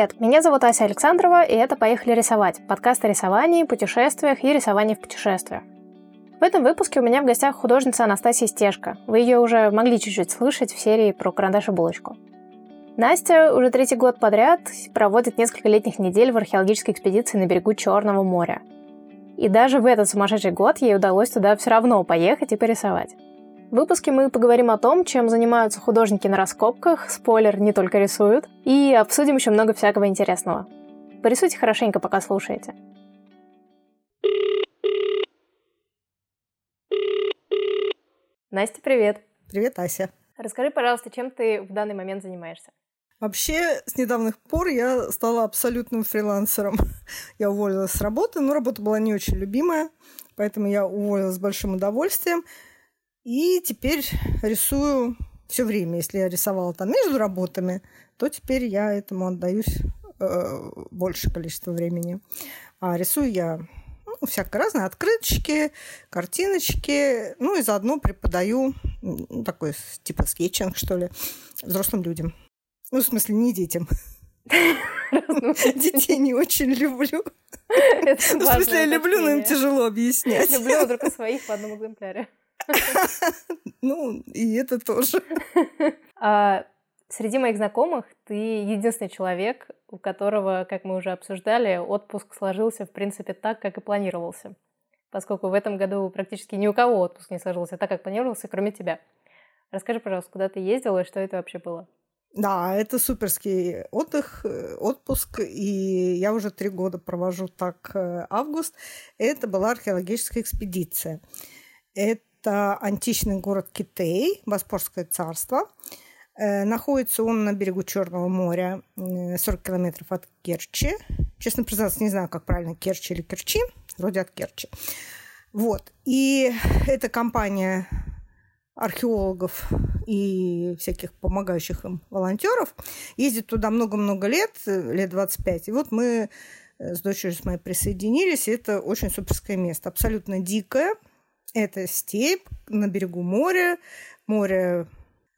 Привет, меня зовут Ася Александрова, и это «Поехали рисовать» – подкаст о рисовании, путешествиях и рисовании в путешествиях. В этом выпуске у меня в гостях художница Анастасия Стежка. Вы ее уже могли чуть-чуть слышать в серии про карандаш и булочку. Настя уже третий год подряд проводит несколько летних недель в археологической экспедиции на берегу Черного моря. И даже в этот сумасшедший год ей удалось туда все равно поехать и порисовать. В выпуске мы поговорим о том, чем занимаются художники на раскопках, спойлер, не только рисуют, и обсудим еще много всякого интересного. Порисуйте хорошенько, пока слушаете. Настя, привет. Привет, Ася. Расскажи, пожалуйста, чем ты в данный момент занимаешься? Вообще, с недавних пор я стала абсолютным фрилансером. Я уволилась с работы, но работа была не очень любимая, поэтому я уволилась с большим удовольствием – и теперь рисую все время. Если я рисовала там между работами, то теперь я этому отдаюсь э, больше количество времени. А рисую я ну, всякое разное, открыточки, картиночки, ну и заодно преподаю ну, такой типа скетчинг, что ли, взрослым людям. Ну, в смысле, не детям. Детей не очень люблю. Ну, в смысле, я люблю, но им тяжело объяснять. Люблю только своих в одном экземпляре. Ну, и это тоже. А, среди моих знакомых ты единственный человек, у которого, как мы уже обсуждали, отпуск сложился, в принципе, так, как и планировался. Поскольку в этом году практически ни у кого отпуск не сложился так, как планировался, кроме тебя. Расскажи, пожалуйста, куда ты ездила и что это вообще было? Да, это суперский отдых, э, отпуск, и я уже три года провожу так э, август. Это была археологическая экспедиция. Это это античный город Китей, Боспорское царство. Э, находится он на берегу Черного моря, 40 километров от Керчи. Честно признаться, не знаю, как правильно, Керчи или Керчи. Вроде от Керчи. Вот. И эта компания археологов и всяких помогающих им волонтеров ездит туда много-много лет, лет 25. И вот мы э, с дочерью с моей присоединились, и это очень суперское место. Абсолютно дикое, это степь на берегу моря, море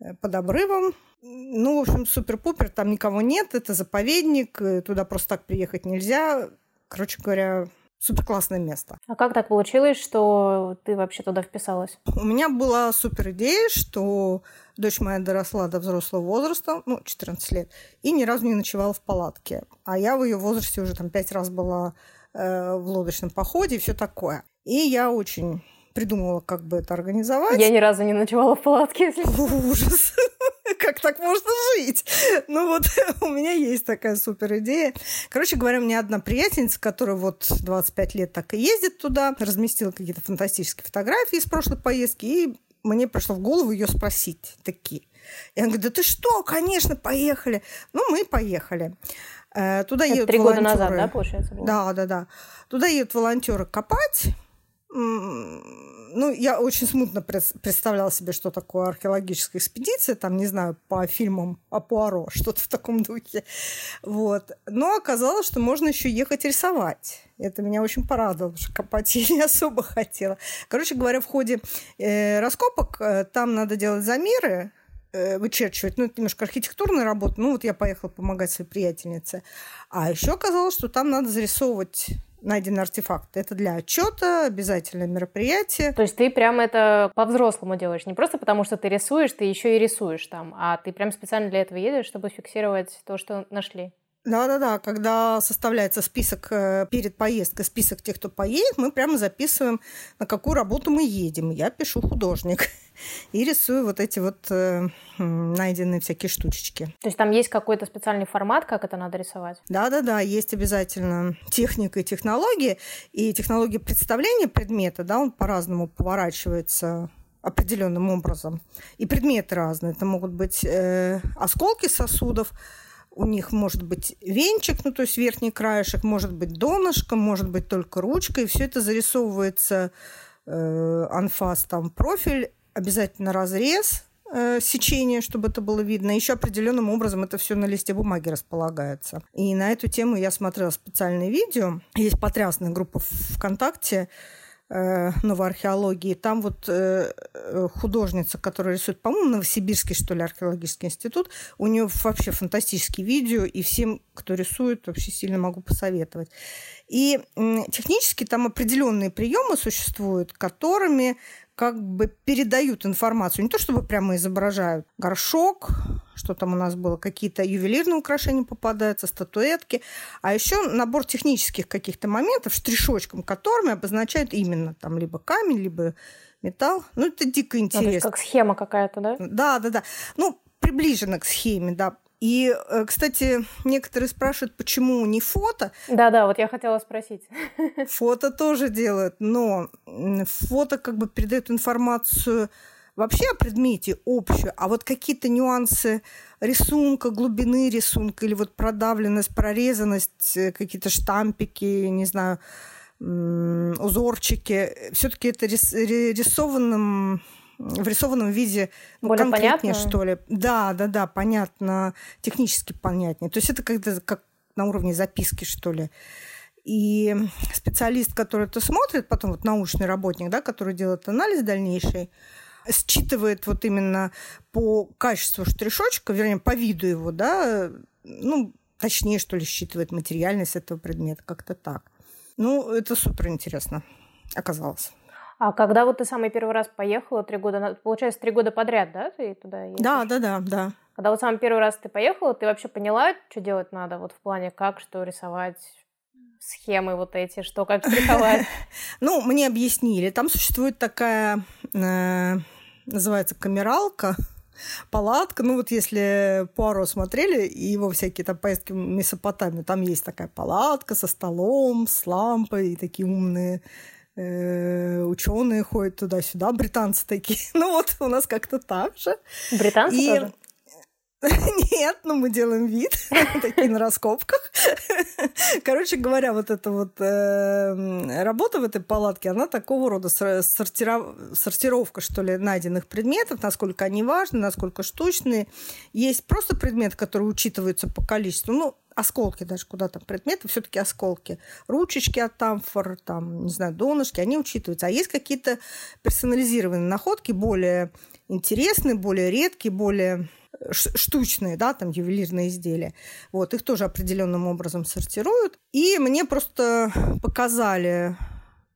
э, под обрывом. Ну, в общем, супер-пупер, там никого нет, это заповедник, э, туда просто так приехать нельзя. Короче говоря, супер классное место. А как так получилось, что ты вообще туда вписалась? У меня была супер идея, что дочь моя доросла до взрослого возраста, ну, 14 лет, и ни разу не ночевала в палатке. А я в ее возрасте уже там пять раз была э, в лодочном походе и все такое. И я очень придумала, как бы это организовать. Я ни разу не ночевала в палатке. Если... Ужас! Как так можно жить? Ну вот у меня есть такая супер идея. Короче говоря, у меня одна приятельница, которая вот 25 лет так и ездит туда, разместила какие-то фантастические фотографии из прошлой поездки, и мне пришло в голову ее спросить такие. Я говорю, да ты что, конечно, поехали. Ну, мы поехали. Э, туда Это едут три года назад, да, получается? Было? Да, да, да. Туда едут волонтеры копать, ну, я очень смутно представляла себе, что такое археологическая экспедиция, там, не знаю, по фильмам о Пуаро, что-то в таком духе. Вот. Но оказалось, что можно еще ехать рисовать. Это меня очень порадовало, потому что копать я не особо хотела. Короче говоря, в ходе э, раскопок э, там надо делать замеры, э, вычерчивать. Ну, это немножко архитектурная работа. Ну, вот я поехала помогать своей приятельнице. А еще оказалось, что там надо зарисовывать найден артефакт. Это для отчета, обязательное мероприятие. То есть ты прям это по-взрослому делаешь, не просто потому, что ты рисуешь, ты еще и рисуешь там, а ты прям специально для этого едешь, чтобы фиксировать то, что нашли. Да-да-да, когда составляется список э, перед поездкой, список тех, кто поедет, мы прямо записываем, на какую работу мы едем. Я пишу художник и рисую вот эти вот э, найденные всякие штучечки. То есть там есть какой-то специальный формат, как это надо рисовать? Да-да-да, есть обязательно техника и технологии. И технология представления предмета, да, он по-разному поворачивается определенным образом. И предметы разные. Это могут быть э, осколки сосудов, у них может быть венчик, ну то есть верхний краешек, может быть донышко, может быть только ручка, и все это зарисовывается э, анфас, там профиль, обязательно разрез, э, сечение, чтобы это было видно. Еще определенным образом это все на листе бумаги располагается. И на эту тему я смотрела специальное видео. Есть потрясная группа ВКонтакте, э, новой археологии. Там вот э, э, художница, которая рисует, по-моему, Новосибирский, что ли, археологический институт, у нее вообще фантастические видео, и всем, кто рисует, вообще сильно могу посоветовать. И технически там определенные приемы существуют, которыми как бы передают информацию. Не то чтобы прямо изображают горшок, что там у нас было, какие-то ювелирные украшения попадаются, статуэтки, а еще набор технических каких-то моментов, штришочком которыми обозначают именно там либо камень, либо металл. Ну, это дико интересно. Ну, то как схема какая-то, да? Да, да, да. Ну, приближена к схеме, да. И, э, кстати, некоторые спрашивают, почему не фото. Да-да, вот я хотела спросить. Фото тоже делают, но фото как бы передает информацию вообще о предмете общую, а вот какие-то нюансы рисунка, глубины рисунка или вот продавленность, прорезанность, э, какие-то штампики, не знаю, узорчики, все-таки это рисованным в рисованном виде ну, Более конкретнее, понятно? что ли. Да, да, да, понятно, технически понятнее. То есть это как-то как на уровне записки, что ли. И специалист, который это смотрит, потом вот научный работник, да, который делает анализ дальнейший, считывает вот именно по качеству штришочка, вернее, по виду его, да, ну, точнее, что ли, считывает материальность этого предмета, как-то так. Ну, это супер интересно оказалось. А когда вот ты самый первый раз поехала, три года, получается, три года подряд, да, ты туда ездишь? Да, да, да, да. Когда вот самый первый раз ты поехала, ты вообще поняла, что делать надо, вот в плане как, что рисовать, схемы вот эти, что как рисовать? Ну, мне объяснили. Там существует такая, э, называется камералка, палатка. Ну, вот если Пуаро смотрели, и его всякие там поездки в Месопотамию, там есть такая палатка со столом, с лампой, и такие умные ученые ходят туда-сюда, британцы такие. Ну вот у нас как-то так же. Британцы и... тоже? Нет, ну мы делаем вид, такие на раскопках. Короче говоря, вот эта вот э, работа в этой палатке, она такого рода сортиров... сортировка, что ли, найденных предметов, насколько они важны, насколько штучные. Есть просто предметы, которые учитываются по количеству. Ну, осколки даже куда там предметы, все-таки осколки. Ручечки от тамфор, там, не знаю, донышки, они учитываются. А есть какие-то персонализированные находки, более интересные, более редкие, более штучные, да, там ювелирные изделия. Вот, их тоже определенным образом сортируют. И мне просто показали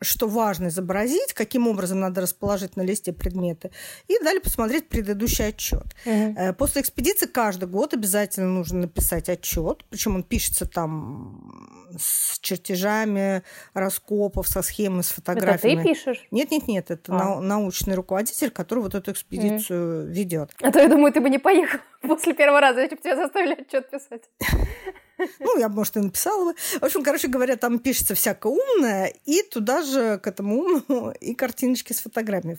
что важно изобразить, каким образом надо расположить на листе предметы, и дали посмотреть предыдущий отчет. Угу. После экспедиции каждый год обязательно нужно написать отчет, причем он пишется там с чертежами раскопов, со схемами, с фотографиями. Это ты пишешь? Нет, нет, нет, это а. научный руководитель, который вот эту экспедицию угу. ведет. А то я думаю, ты бы не поехал после первого раза, если бы тебя заставили отчет писать. Ну, я, может, и написала бы. В общем, короче говоря, там пишется всякое умное, и туда же к этому умному и картиночки с фотографиями,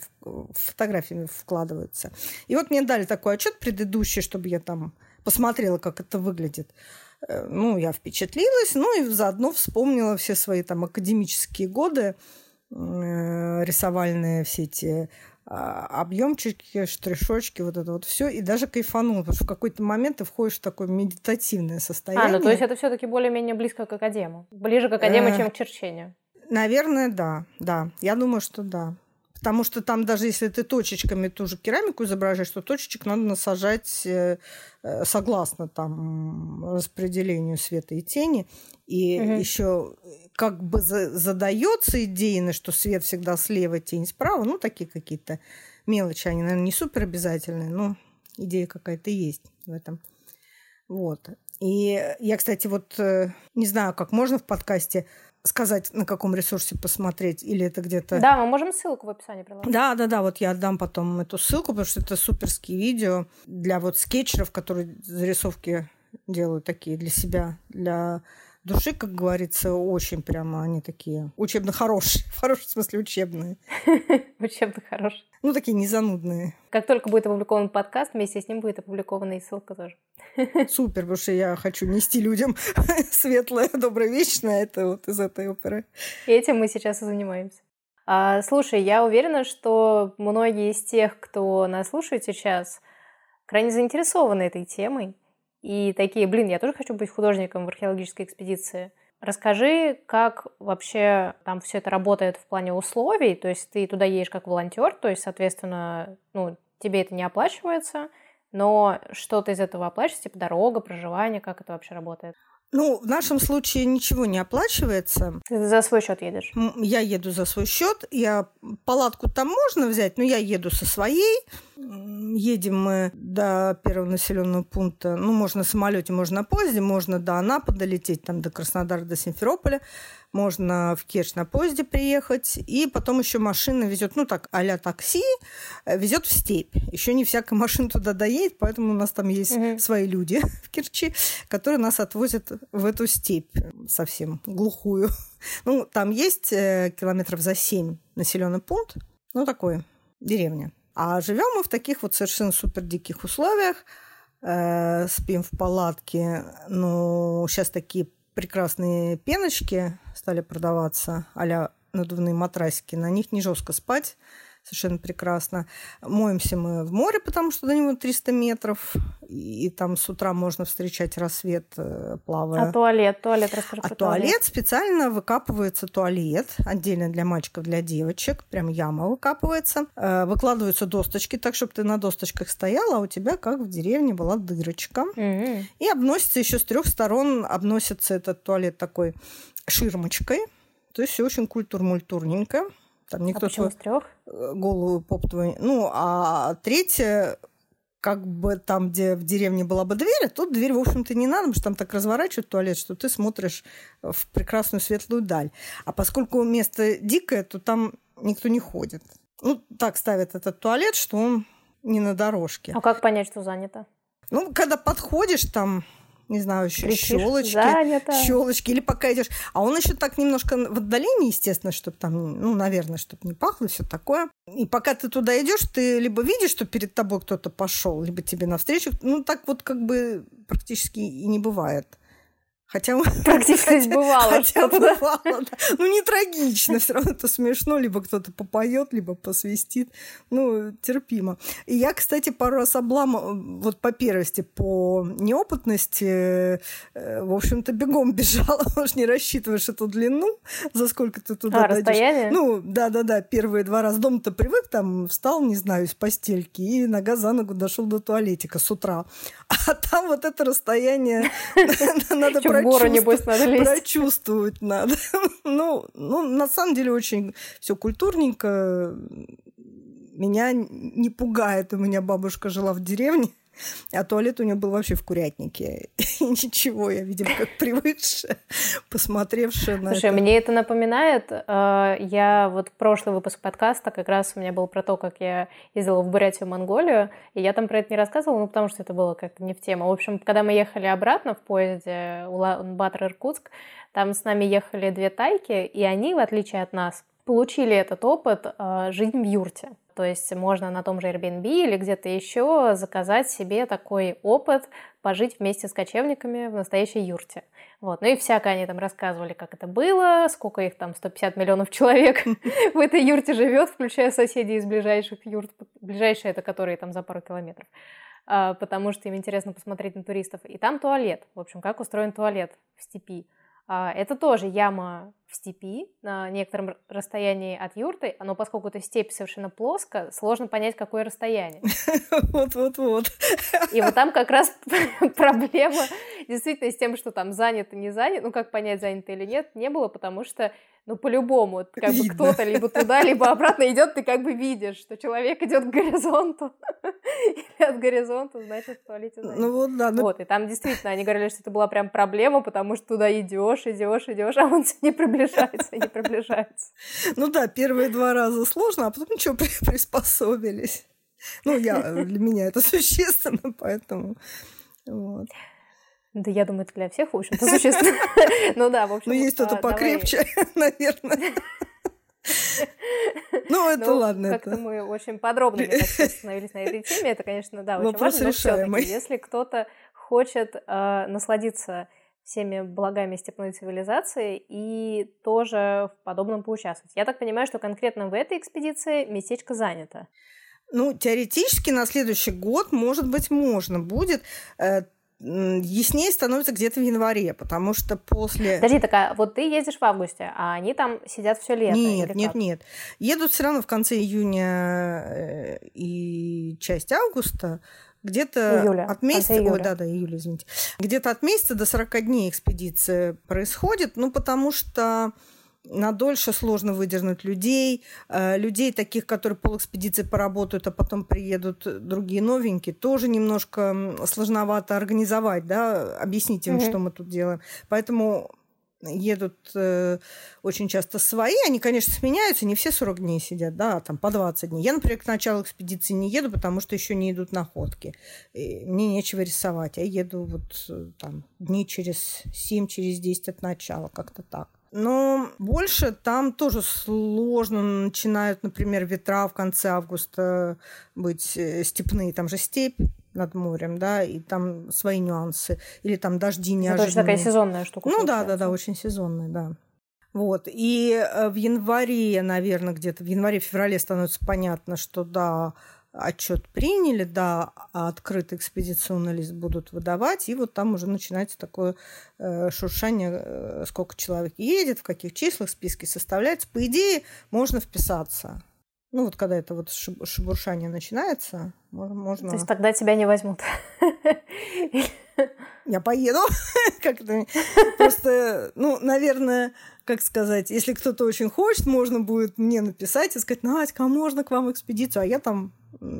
фотографиями вкладываются. И вот мне дали такой отчет предыдущий, чтобы я там посмотрела, как это выглядит. Э, ну, я впечатлилась, ну и заодно вспомнила все свои там академические годы, э, рисовальные все эти объемчики, штришочки, вот это вот все, и даже кайфанул, потому что в какой-то момент ты входишь в такое медитативное состояние. А, ну то есть это все-таки более-менее близко к академу, ближе к академу, чем к черчению. Наверное, да, да, я думаю, что да. Потому что там даже если ты точечками ту же керамику изображаешь, то точечек надо насажать э, э, согласно там распределению света и тени. И угу. еще как бы задается идейно, что свет всегда слева, тень справа. Ну, такие какие-то мелочи. Они, наверное, не супер обязательные, но идея какая-то есть в этом. Вот. И я, кстати, вот э, не знаю, как можно в подкасте сказать, на каком ресурсе посмотреть, или это где-то... Да, мы можем ссылку в описании приложить. Да, да, да, вот я отдам потом эту ссылку, потому что это суперские видео для вот скетчеров, которые зарисовки делают такие для себя, для души, как говорится, очень прямо они такие учебно хорошие, в хорошем смысле учебные. Учебно хорошие. Ну, такие незанудные. Как только будет опубликован подкаст, вместе с ним будет опубликована и ссылка тоже. Супер, потому что я хочу нести людям светлое, доброе, вечное. Это вот из этой оперы. И этим мы сейчас и занимаемся. А, слушай, я уверена, что многие из тех, кто нас слушает сейчас, крайне заинтересованы этой темой. И такие, блин, я тоже хочу быть художником в археологической экспедиции. Расскажи, как вообще там все это работает в плане условий. То есть ты туда едешь как волонтер, то есть, соответственно, ну, тебе это не оплачивается, но что-то из этого оплачивается, типа дорога, проживание, как это вообще работает? Ну, в нашем случае ничего не оплачивается. Ты за свой счет едешь? Я еду за свой счет. Я палатку там можно взять, но я еду со своей. Едем мы до первого населенного пункта. Ну, можно на самолете, можно на поезде, можно до Анапы долететь, там до Краснодара, до Симферополя можно в Керчь на поезде приехать, и потом еще машина везет, ну так, а такси, э, везет в степь. Еще не всякая машина туда доедет, поэтому у нас там есть угу. свои люди в Керчи, которые нас отвозят в эту степь совсем глухую. Ну, там есть э, километров за семь населенный пункт, ну, такой, деревня. А живем мы в таких вот совершенно супер диких условиях, э, спим в палатке. Ну, сейчас такие прекрасные пеночки стали продаваться, а надувные матрасики. На них не жестко спать совершенно прекрасно. Моемся мы в море, потому что до него 300 метров, и, там с утра можно встречать рассвет, э, плавая. А туалет? Туалет, расскажи а туалет. туалет специально выкапывается туалет, отдельно для мальчиков, для девочек, прям яма выкапывается. Э, выкладываются досточки, так, чтобы ты на досточках стояла, а у тебя, как в деревне, была дырочка. Mm-hmm. И обносится еще с трех сторон, обносится этот туалет такой ширмочкой. То есть все очень культур-мультурненько. Там никто а почему с трех? Голову поп твою. Ну, а третья, как бы там, где в деревне была бы дверь, а тут дверь, в общем-то, не надо, потому что там так разворачивают туалет, что ты смотришь в прекрасную светлую даль. А поскольку место дикое, то там никто не ходит. Ну, так ставят этот туалет, что он не на дорожке. А как понять, что занято? Ну, когда подходишь, там не знаю, еще щелочки, щелочки, или пока идешь. А он еще так немножко в отдалении, естественно, чтобы там, ну, наверное, чтобы не пахло, все такое. И пока ты туда идешь, ты либо видишь, что перед тобой кто-то пошел, либо тебе навстречу. Ну, так вот как бы практически и не бывает. Хотя практически бывало. Хотя бывало, да. Ну, не трагично, все равно это смешно. Либо кто-то попоет, либо посвистит. Ну, терпимо. И я, кстати, пару раз облам, вот по первости, по неопытности, э, в общем-то, бегом бежала. Уж не рассчитываешь эту длину, за сколько ты туда а, дойдешь. расстояние? Ну, да-да-да, первые два раза дома-то привык, там встал, не знаю, из постельки, и нога за ногу дошел до туалетика с утра. А там вот это расстояние надо в гору, небось, надо лезть. Прочувствовать надо. ну, ну, на самом деле, очень все культурненько. Меня не пугает. У меня бабушка жила в деревне. А туалет у нее был вообще в курятнике. И ничего, я, видимо, как привыкшая, посмотревшая на Слушай, это. мне это напоминает, э, я вот прошлый выпуск подкаста как раз у меня был про то, как я ездила в Бурятию, Монголию, и я там про это не рассказывала, ну, потому что это было как-то не в тему. В общем, когда мы ехали обратно в поезде Улан-Батор-Иркутск, там с нами ехали две тайки, и они, в отличие от нас, получили этот опыт э, жить в юрте. То есть можно на том же Airbnb или где-то еще заказать себе такой опыт, пожить вместе с кочевниками в настоящей юрте. Вот. Ну и всякое они там рассказывали, как это было, сколько их там, 150 миллионов человек в этой юрте живет, включая соседей из ближайших юрт. Ближайшие это которые там за пару километров а, потому что им интересно посмотреть на туристов. И там туалет. В общем, как устроен туалет в степи. А, это тоже яма в степи на некотором расстоянии от юрты, но поскольку эта степь совершенно плоско, сложно понять, какое расстояние. Вот-вот-вот. И вот там как раз проблема действительно с тем, что там занято, не занято, ну как понять, занято или нет, не было, потому что ну, по-любому, как бы кто-то либо туда, либо обратно идет, ты как бы видишь, что человек идет к горизонту, или от горизонта, значит, в туалете занят. Ну вот, да. Ну... Вот, и там действительно они говорили, что это была прям проблема, потому что туда идешь, идешь, идешь, а он не приближается, не приближается. Ну да, первые два раза сложно, а потом ничего, приспособились. Ну, я, для меня это существенно, поэтому... Вот. Да я думаю, это для всех, в общем-то, существенно. Ну да, в общем. Ну, есть кто-то покрепче, наверное. Ну, это ну, ладно. Как-то мы очень подробно остановились на этой теме. Это, конечно, да, очень важно. Но все-таки, если кто-то хочет э, насладиться всеми благами степной цивилизации и тоже в подобном поучаствовать. Я так понимаю, что конкретно в этой экспедиции местечко занято. Ну, теоретически на следующий год, может быть, можно будет. Яснее становится где-то в январе, потому что после... Подожди, так а вот ты ездишь в августе, а они там сидят все лето? Нет, нет, нет. Едут все равно в конце июня э, и часть августа, где-то июля, от месяца, ой, да, да, июля, извините, где-то от месяца до 40 дней экспедиция происходит, ну, потому что на дольше сложно выдернуть людей. Э, людей таких, которые полэкспедиции поработают, а потом приедут другие новенькие, тоже немножко сложновато организовать, да, объяснить им, mm-hmm. что мы тут делаем. Поэтому едут э, очень часто свои, они, конечно, сменяются, не все 40 дней сидят, да, там по 20 дней. Я, например, к началу экспедиции не еду, потому что еще не идут находки. И мне нечего рисовать. Я еду вот э, там дней через 7, через 10 от начала, как-то так. Но больше там тоже сложно. Начинают, например, ветра в конце августа быть э, степные. Там же степь над морем, да, и там свои нюансы. Или там дожди неожиданные. Ну, это такая сезонная штука. Ну да, да, да, очень сезонная, да. Вот. И э, в январе, наверное, где-то в январе-феврале становится понятно, что да, отчет приняли, да, а открытый экспедиционный лист будут выдавать, и вот там уже начинается такое э, шуршание, э, сколько человек едет, в каких числах списки составляются. По идее, можно вписаться. Ну вот когда это вот шебуршание начинается, можно... То есть тогда тебя не возьмут? Я поеду. как это? Просто, ну, наверное, как сказать, если кто-то очень хочет, можно будет мне написать и сказать, Надька, а можно к вам экспедицию? А я там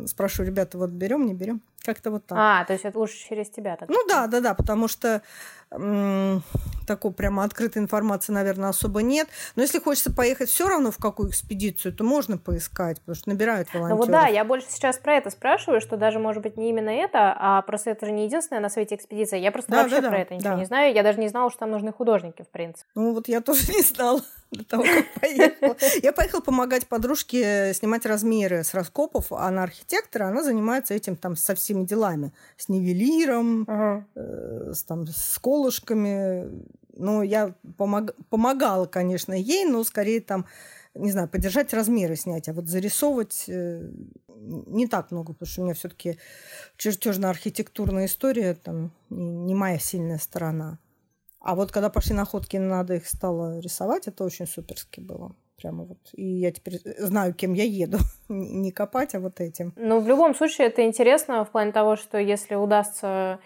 спрошу, ребята, вот берем, не берем? Как-то вот так. А, то есть это лучше через тебя так? Ну да, да, да, потому что такой прямо открытой информации, наверное, особо нет. Но если хочется поехать все равно в какую экспедицию, то можно поискать, потому что набирают волонтеров. Ну вот да, я больше сейчас про это спрашиваю, что даже, может быть, не именно это, а просто это же не единственная на свете экспедиция. Я просто да, вообще да, про да, это ничего да. не знаю. Я даже не знала, что там нужны художники, в принципе. Ну вот я тоже не знала до того, как поехала. Я поехала помогать подружке снимать размеры с раскопов. Она архитектор, она занимается этим там со всеми делами. С нивелиром, ага. э, с, там, с колышками. Ну, я помог, помогала, конечно, ей, но скорее там не знаю, подержать размеры снять, а вот зарисовывать э, не так много, потому что у меня все-таки чертежно-архитектурная история там не моя сильная сторона. А вот когда пошли находки, надо их стало рисовать, это очень суперски было. Прямо вот. И я теперь знаю, кем я еду. Не копать, а вот этим. Ну, в любом случае, это интересно в плане того, что если удастся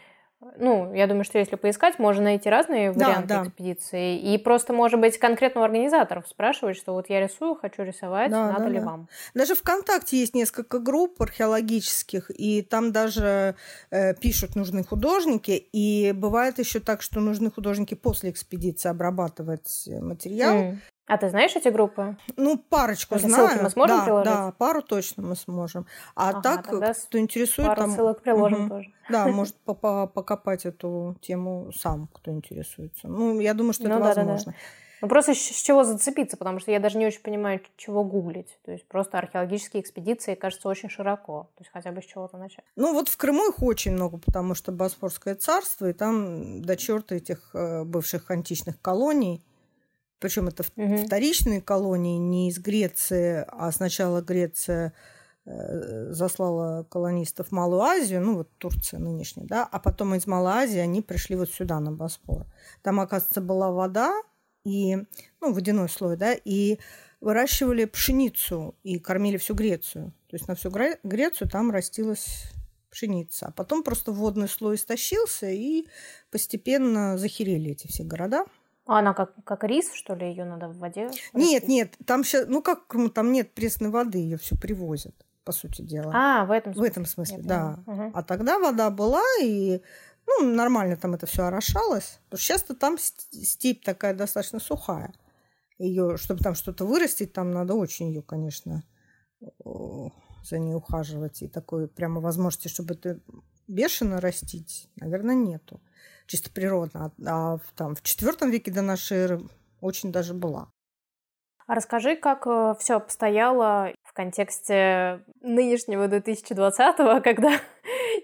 ну, я думаю, что если поискать, можно найти разные варианты да, да. экспедиции. И просто, может быть, конкретного организаторов спрашивать, что вот я рисую, хочу рисовать, да, надо да, ли да. вам. Даже ВКонтакте есть несколько групп археологических, и там даже э, пишут нужны художники. И бывает еще так, что нужны художники после экспедиции обрабатывать материал. Mm. А ты знаешь эти группы? Ну, парочку Эти знаю. Ссылки мы сможем да, приложить? Да, пару точно мы сможем. А ага, так, кто интересует... Пару там... ссылок приложим угу. тоже. Да, может покопать эту тему сам, кто интересуется. Ну, я думаю, что ну, это да, возможно. Да, да. Ну, просто с чего зацепиться, потому что я даже не очень понимаю, чего гуглить. То есть просто археологические экспедиции, кажется, очень широко. То есть хотя бы с чего-то начать. Ну, вот в Крыму их очень много, потому что Босфорское царство, и там до черта этих э, бывших античных колоний – причем это угу. вторичные колонии, не из Греции, а сначала Греция э, заслала колонистов в Малую Азию, ну вот Турция нынешняя, да, а потом из Малой Азии они пришли вот сюда, на Боспор. Там, оказывается, была вода, и, ну, водяной слой, да, и выращивали пшеницу и кормили всю Грецию. То есть на всю Грецию там растилась пшеница. А потом просто водный слой истощился, и постепенно захерели эти все города – а она как, как рис, что ли, ее надо в воде? Нет, нет, там сейчас, ну как, там нет пресной воды, ее все привозят, по сути дела. А, в этом смысле. В этом смысле, да. Угу. А тогда вода была, и ну, нормально там это все орошалось. Потому что часто там степь такая достаточно сухая. Ее, чтобы там что-то вырастить, там надо очень ее, конечно, за ней ухаживать. И такой прямо возможности, чтобы это бешено растить, наверное, нету чисто природно. А, а там, в IV веке до нашей эры очень даже была. А расскажи, как э, все обстояло в контексте нынешнего 2020-го, когда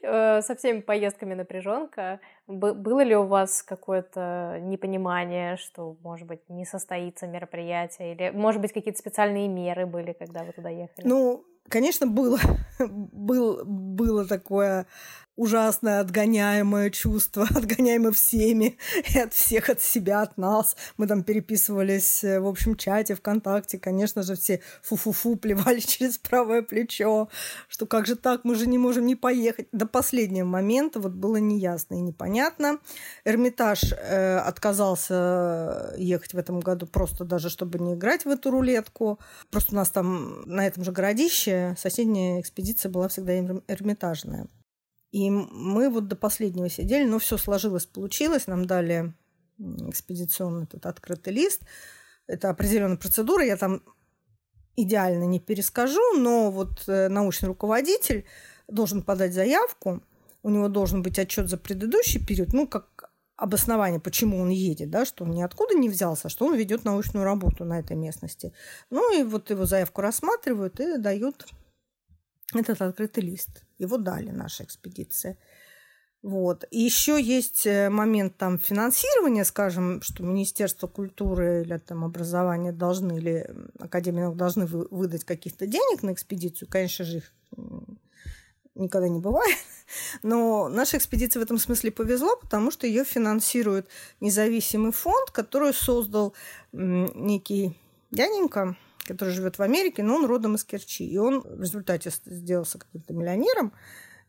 э, со всеми поездками напряженка. Было ли у вас какое-то непонимание, что, может быть, не состоится мероприятие? Или, может быть, какие-то специальные меры были, когда вы туда ехали? Ну, конечно, было, был, было такое ужасное отгоняемое чувство, отгоняемое всеми, и от всех, от себя, от нас. Мы там переписывались э, в общем чате ВКонтакте, конечно же, все фу-фу-фу плевали через правое плечо, что как же так, мы же не можем не поехать. До последнего момента вот было неясно и непонятно. Эрмитаж э, отказался ехать в этом году просто даже, чтобы не играть в эту рулетку. Просто у нас там на этом же городище соседняя экспедиция была всегда эрмитажная. И мы вот до последнего сидели, но все сложилось, получилось. Нам дали экспедиционный этот открытый лист. Это определенная процедура. Я там идеально не перескажу, но вот э, научный руководитель должен подать заявку, у него должен быть отчет за предыдущий период, ну, как обоснование, почему он едет, да, что он ниоткуда не взялся, а что он ведет научную работу на этой местности. Ну, и вот его заявку рассматривают и дают этот открытый лист. Его дали наша экспедиция. Вот. И еще есть э, момент там финансирования, скажем, что Министерство культуры или там образования должны, или Академия наук должны выдать каких-то денег на экспедицию. Конечно же, их никогда не бывает. Но наша экспедиция в этом смысле повезло, потому что ее финансирует независимый фонд, который создал некий дяденька, который живет в Америке, но он родом из Керчи. И он в результате сделался каким-то миллионером.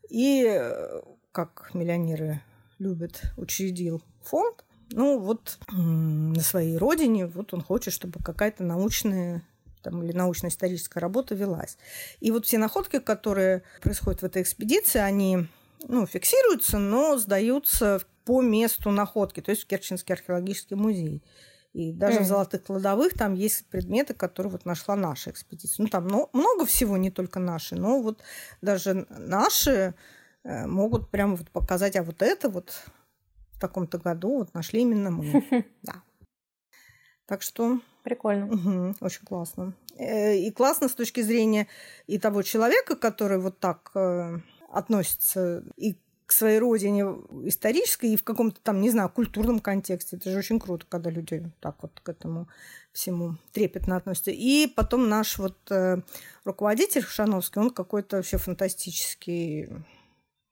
И, э, как миллионеры любят, учредил фонд. Ну, вот на своей родине вот он хочет, чтобы какая-то научная там, или научно-историческая работа велась. И вот все находки, которые происходят в этой экспедиции, они ну, фиксируются, но сдаются по месту находки, то есть в Керченский археологический музей. И даже mm. в золотых кладовых там есть предметы, которые вот нашла наша экспедиция. Ну, там ну, много всего, не только наши, но вот даже наши э, могут прямо вот показать, а вот это вот в таком-то году вот нашли именно мы. Да. Так что... Прикольно. Угу, очень классно. Э, и классно с точки зрения и того человека, который вот так э, относится и к своей родине исторической и в каком-то там, не знаю, культурном контексте. Это же очень круто, когда люди так вот к этому всему трепетно относятся. И потом наш вот э, руководитель Шановский, он какой-то вообще фантастический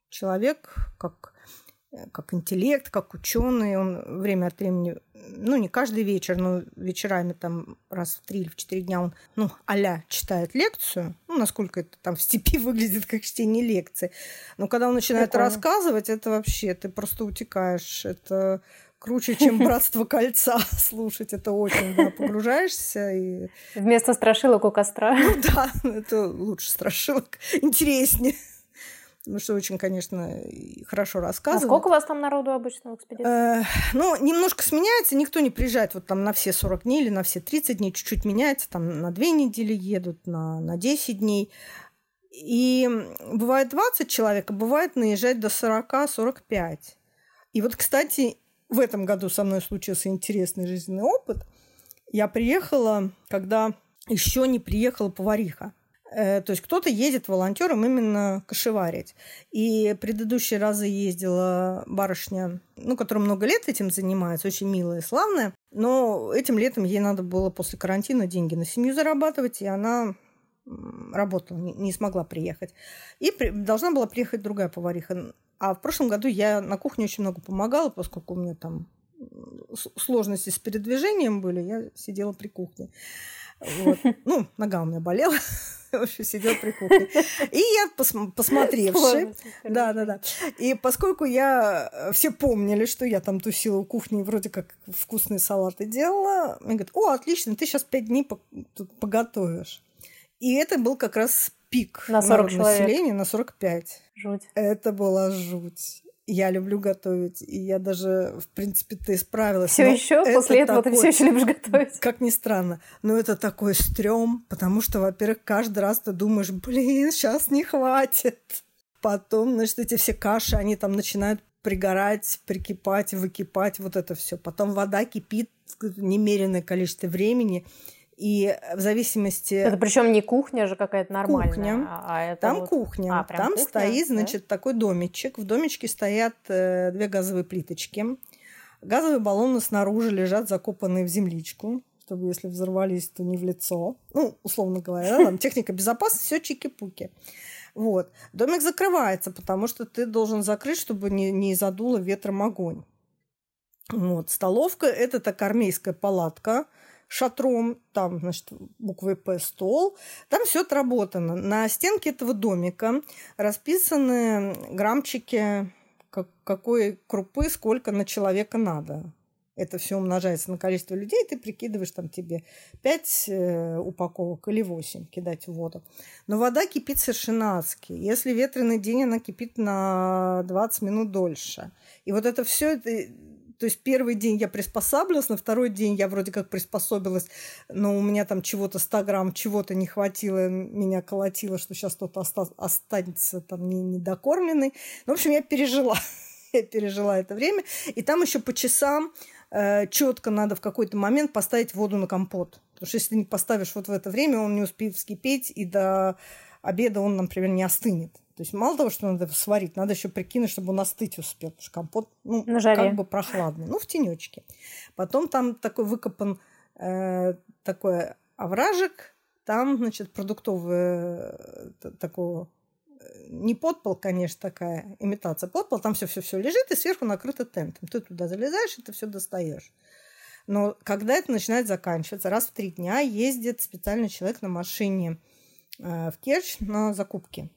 человек, как как интеллект, как ученый. Он время от времени, ну, не каждый вечер, но вечерами там раз в три или в четыре дня он, ну, а читает лекцию. Ну, насколько это там в степи выглядит как чтение лекции. Но когда он начинает Прикольно. рассказывать, это вообще, ты просто утекаешь. Это круче, чем «Братство кольца» слушать. Это очень, да, погружаешься. И... Вместо страшилок у костра. Ну да, это лучше страшилок. Интереснее. Ну, что очень, конечно, хорошо рассказывает. А сколько у вас там народу обычно в экспедиции? Э, ну, немножко сменяется. Никто не приезжает вот там на все 40 дней или на все 30 дней. Чуть-чуть меняется. Там на 2 недели едут, на, на 10 дней. И бывает 20 человек, а бывает наезжать до 40-45. И вот, кстати, в этом году со мной случился интересный жизненный опыт. Я приехала, когда еще не приехала повариха. Э, то есть кто-то едет волонтером именно кошеварить. И предыдущие разы ездила барышня, ну, которая много лет этим занимается, очень милая и славная. Но этим летом ей надо было после карантина деньги на семью зарабатывать, и она работала, не смогла приехать. И при, должна была приехать другая повариха. А в прошлом году я на кухне очень много помогала, поскольку у меня там сложности с передвижением были, я сидела при кухне. Вот. Ну, нога у меня болела. вообще сидел при кухне. И я, пос- посмотревши, да, да, да. И поскольку я э, все помнили, что я там тусила у кухни, вроде как вкусные салаты делала, мне говорят, о, отлично, ты сейчас пять дней поготовишь. И это был как раз пик на 40 населения, на 45. Жуть. Это была жуть я люблю готовить, и я даже, в принципе, ты справилась. Все еще после этого такой, ты все еще любишь готовить. Как ни странно. Но это такой стрём, потому что, во-первых, каждый раз ты думаешь, блин, сейчас не хватит. Потом, значит, эти все каши, они там начинают пригорать, прикипать, выкипать, вот это все. Потом вода кипит немеренное количество времени. И в зависимости... Это причем не кухня же какая-то нормальная, кухня. а, а это Там вот... кухня. А, Там кухня? стоит, значит, да? такой домичек. В домичке стоят э, две газовые плиточки. Газовые баллоны снаружи лежат закопанные в земличку, чтобы если взорвались, то не в лицо. Ну, условно говоря, да, там техника безопасности, все чики-пуки. Вот. Домик закрывается, потому что ты должен закрыть, чтобы не, не задуло ветром огонь. Вот. Столовка – это так армейская палатка шатром, там, значит, буквой «П» стол. Там все отработано. На стенке этого домика расписаны граммчики, как, какой крупы, сколько на человека надо это все умножается на количество людей, ты прикидываешь там тебе 5 э, упаковок или 8 кидать в воду. Но вода кипит совершенно адски. Если ветреный день, она кипит на 20 минут дольше. И вот это все, это, то есть первый день я приспосабливалась, на второй день я вроде как приспособилась, но у меня там чего-то 100 грамм, чего-то не хватило, меня колотило, что сейчас кто-то оста- останется там не, недокормленный. Ну, в общем, я пережила. я пережила это время. И там еще по часам э, четко надо в какой-то момент поставить воду на компот. Потому что если не поставишь вот в это время, он не успеет вскипеть, и до обеда он, например, не остынет. То есть мало того, что надо сварить, надо еще прикинуть, чтобы он остыть успел. Потому что компот, ну, На жаре. как бы прохладный. Ну, в тенечке. Потом там такой выкопан э, такой овражек, там, значит, продуктовый э, такого не подпол, конечно, такая имитация подпол, там все-все-все лежит, и сверху накрыто тентом. Ты туда залезаешь, и ты все достаешь. Но когда это начинает заканчиваться, раз в три дня ездит специальный человек на машине э, в Керчь на закупки.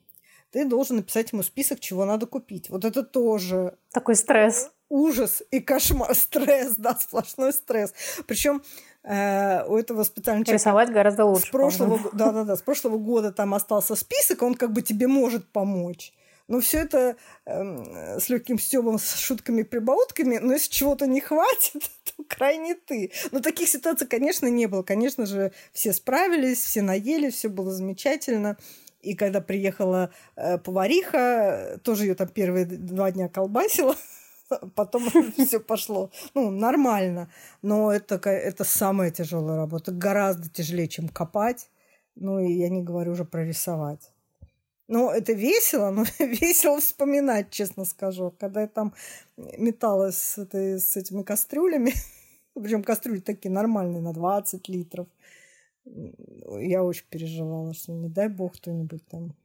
Ты должен написать ему список, чего надо купить. Вот это тоже... Такой стресс. Ужас и кошмар. Стресс, да, сплошной стресс. Причем э, у этого специального человека... Рисовать гораздо лучше. С прошлого, да, да, да, с прошлого года там остался список, он как бы тебе может помочь. Но все это э, с легким стебом, с шутками, прибаутками, но если чего-то не хватит, то крайне ты. Но таких ситуаций, конечно, не было. Конечно же, все справились, все наели, все было замечательно. И когда приехала э, повариха, тоже ее там первые два дня колбасила, потом все пошло. Ну, нормально. Но это, это самая тяжелая работа. Гораздо тяжелее, чем копать. Ну, и я не говорю уже про рисовать. Ну, это весело, но весело вспоминать, честно скажу. Когда я там металась с, этой, с этими кастрюлями, причем кастрюли такие нормальные, на 20 литров, я очень переживала, что не дай бог кто-нибудь там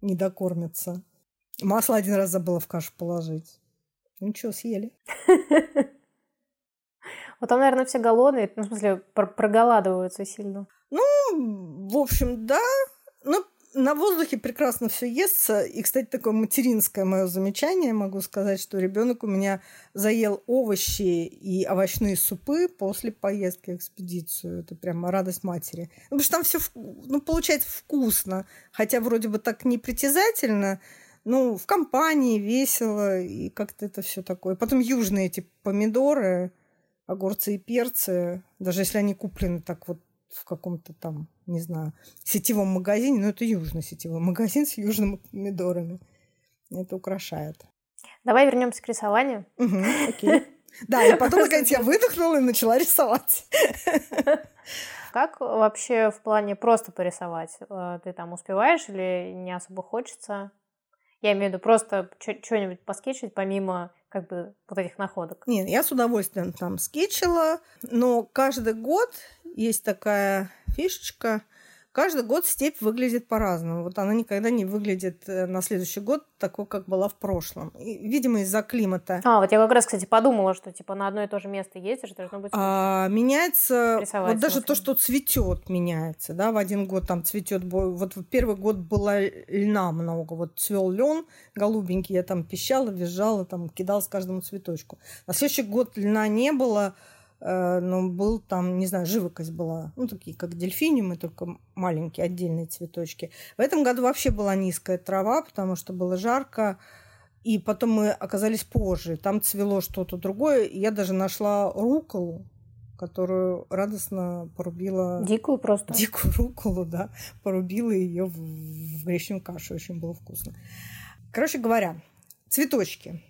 не докормится. Масло один раз забыла в кашу положить. Ничего, съели. Вот там, наверное, все голодные, ну, в смысле, проголадываются сильно. Ну, в общем, да. Ну, на воздухе прекрасно все естся. И, кстати, такое материнское мое замечание, могу сказать, что ребенок у меня заел овощи и овощные супы после поездки в экспедицию. Это прямо радость матери. Ну, потому что там все, ну, получается вкусно. Хотя вроде бы так непритязательно, ну, в компании весело, и как-то это все такое. Потом южные эти помидоры, огурцы и перцы, даже если они куплены так вот в каком-то там, не знаю, сетевом магазине, но это южный сетевой магазин с южными помидорами. Это украшает. Давай вернемся к рисованию. Угу, окей. Да, и потом, наконец, я выдохнула и начала рисовать. Как вообще в плане просто порисовать? Э, ты там успеваешь или не особо хочется? Я имею в виду просто что-нибудь поскетчить помимо как бы вот этих находок. Нет, я с удовольствием там скетчила, но каждый год есть такая фишечка – Каждый год степь выглядит по-разному. Вот она никогда не выглядит э, на следующий год такой, как была в прошлом. И, видимо, из-за климата. А, вот я как раз, кстати, подумала, что типа на одно и то же место ездишь, должно быть... А, меняется... Вот даже то, что цветет, меняется. Да? В один год там цветет... Вот в первый год было льна много. Вот цвел лен голубенький, я там пищала, визжала, там кидала с каждому цветочку. На следующий год льна не было, но был там, не знаю, живопись была, ну, такие, как дельфиниумы, только маленькие отдельные цветочки. В этом году вообще была низкая трава, потому что было жарко, и потом мы оказались позже. Там цвело что-то другое, я даже нашла руколу, которую радостно порубила... Дикую просто? Дикую руколу, да. Порубила ее в, в гречневую кашу. Очень было вкусно. Короче говоря, цветочки.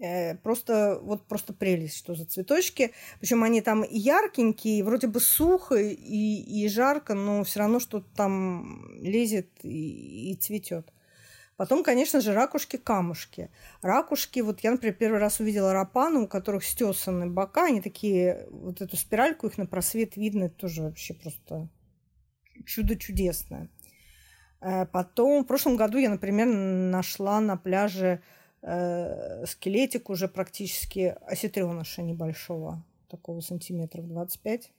Э, просто, вот просто прелесть, что за цветочки. Причем они там яркенькие, вроде бы сухо и, и жарко, но все равно что-то там лезет и, и цветет. Потом, конечно же, ракушки-камушки. Ракушки, вот я, например, первый раз увидела рапаны, у которых стесаны бока, они такие, вот эту спиральку их на просвет видно, это тоже вообще просто чудо чудесное. Э, потом в прошлом году я, например, нашла на пляже э, скелетик уже практически осетреныша небольшого, такого сантиметров 25.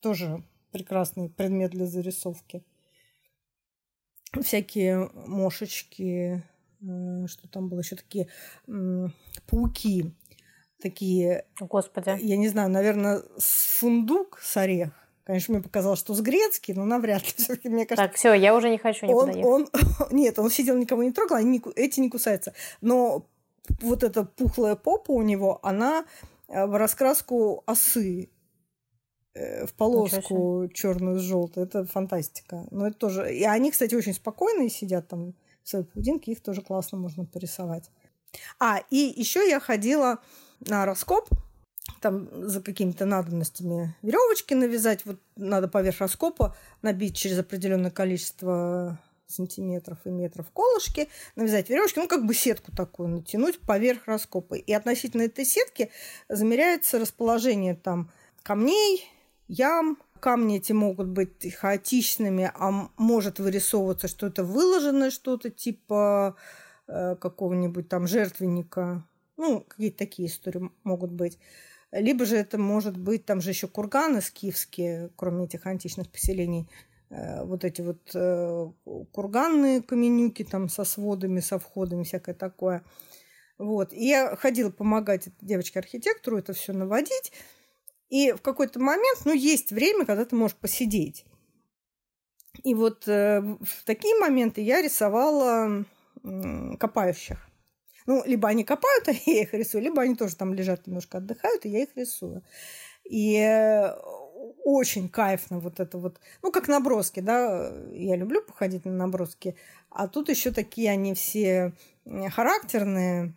Тоже прекрасный предмет для зарисовки. Всякие мошечки, э, что там было еще такие э, пауки, такие. Господи. Я не знаю, наверное, с фундук с орех Конечно, мне показалось, что с грецкий, но навряд ли. Все-таки, мне кажется, так, все, я уже не хочу никуда он, он, Нет, он сидел, никого не трогал, они эти не кусаются. Но вот эта пухлая попа у него, она э, в раскраску осы э, в полоску черную с желтой. Это фантастика. Но это тоже... И они, кстати, очень спокойные сидят там в своей паутинке. Их тоже классно можно порисовать. А, и еще я ходила на раскоп там за какими-то надобностями веревочки навязать. Вот надо поверх раскопа набить через определенное количество сантиметров и метров колышки, навязать веревочки, ну, как бы сетку такую натянуть поверх раскопа. И относительно этой сетки замеряется расположение там камней, ям. Камни эти могут быть хаотичными, а может вырисовываться что-то выложенное, что-то типа э, какого-нибудь там жертвенника. Ну, какие-то такие истории могут быть. Либо же это может быть, там же еще курганы скифские, кроме этих античных поселений, э, вот эти вот э, курганные каменюки там со сводами, со входами, всякое такое. Вот. И я ходила помогать девочке-архитектору это все наводить. И в какой-то момент, ну, есть время, когда ты можешь посидеть. И вот э, в такие моменты я рисовала копающих. Ну, либо они копают, а я их рисую, либо они тоже там лежат немножко отдыхают, и я их рисую. И э, очень кайфно вот это вот, ну, как наброски, да, я люблю походить на наброски, а тут еще такие они все характерные,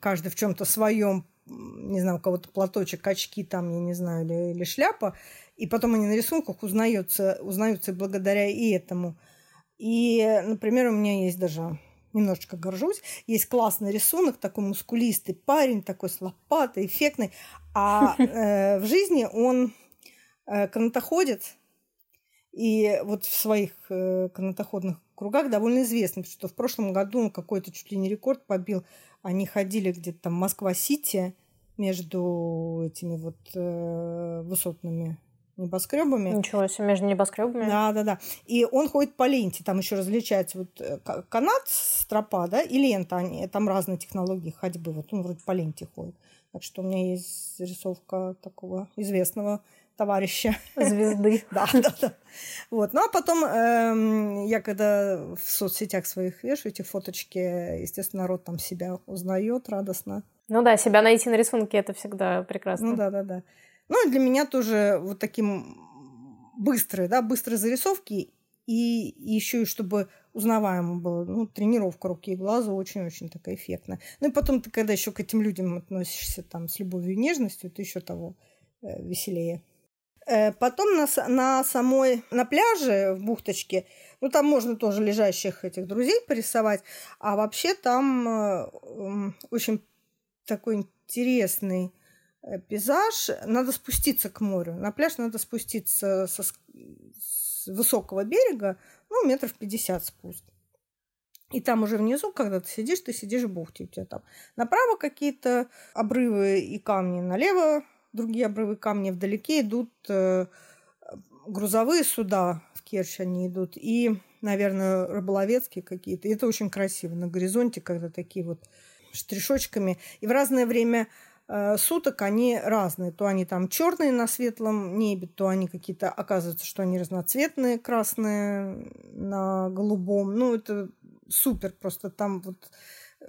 каждый в чем-то своем, не знаю, у кого-то платочек, очки там, я не знаю, или, или шляпа, и потом они на рисунках узнаются, узнаются благодаря и этому. И, например, у меня есть даже немножечко горжусь. Есть классный рисунок, такой мускулистый парень, такой с лопатой, эффектный. А э, в жизни он э, канатоходит, и вот в своих э, канатоходных кругах довольно известный, потому что в прошлом году он какой-то чуть ли не рекорд побил. Они ходили где-то там Москва-Сити между этими вот э, высотными небоскребами. Ничего себе, между небоскребами. Да, да, да. И он ходит по ленте, там еще различается вот э, канат, стропа, да, и лента, они, там разные технологии ходьбы, вот он вроде по ленте ходит. Так что у меня есть рисовка такого известного товарища. Звезды. да, да, да. Вот. Ну, а потом эм, я когда в соцсетях своих вешу эти фоточки, естественно, народ там себя узнает радостно. Ну да, себя найти на рисунке это всегда прекрасно. Ну да, да, да. Ну для меня тоже вот таким быстрые, да, быстрые зарисовки и еще и чтобы узнаваемо было. Ну, тренировка руки и глаза очень-очень такая эффектная. Ну и потом ты, когда еще к этим людям относишься там с любовью и нежностью, ты еще того э, веселее. Э, потом на, на самой, на пляже в бухточке, ну, там можно тоже лежащих этих друзей порисовать, а вообще там э, э, очень такой интересный пейзаж, надо спуститься к морю. На пляж надо спуститься со, с высокого берега, ну, метров 50 спуск. И там уже внизу, когда ты сидишь, ты сидишь в бухте. У тебя там направо какие-то обрывы и камни, налево другие обрывы и камни. Вдалеке идут э, грузовые суда в Керчь они идут. И, наверное, рыболовецкие какие-то. И это очень красиво. На горизонте, когда такие вот штришочками. И в разное время Э, суток они разные. То они там черные на светлом небе, то они какие-то, оказывается, что они разноцветные, красные на голубом. Ну, это супер, просто там вот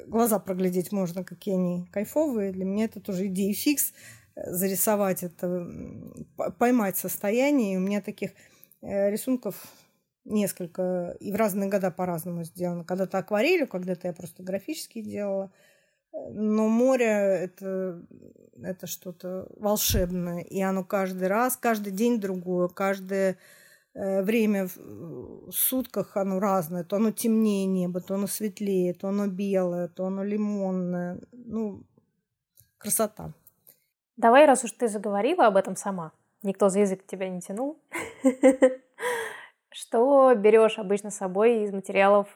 глаза проглядеть можно, какие они кайфовые. Для меня это тоже идея фикс э, зарисовать это, поймать состояние. И у меня таких э, рисунков несколько, и в разные года по-разному сделано. Когда-то акварелью, когда-то я просто графически делала – но море это, это что-то волшебное. И оно каждый раз, каждый день другое, каждое э, время в сутках оно разное. То оно темнее небо, то оно светлее, то оно белое, то оно лимонное. Ну, красота. Давай, раз уж ты заговорила об этом сама, никто за язык тебя не тянул. Что берешь обычно с собой из материалов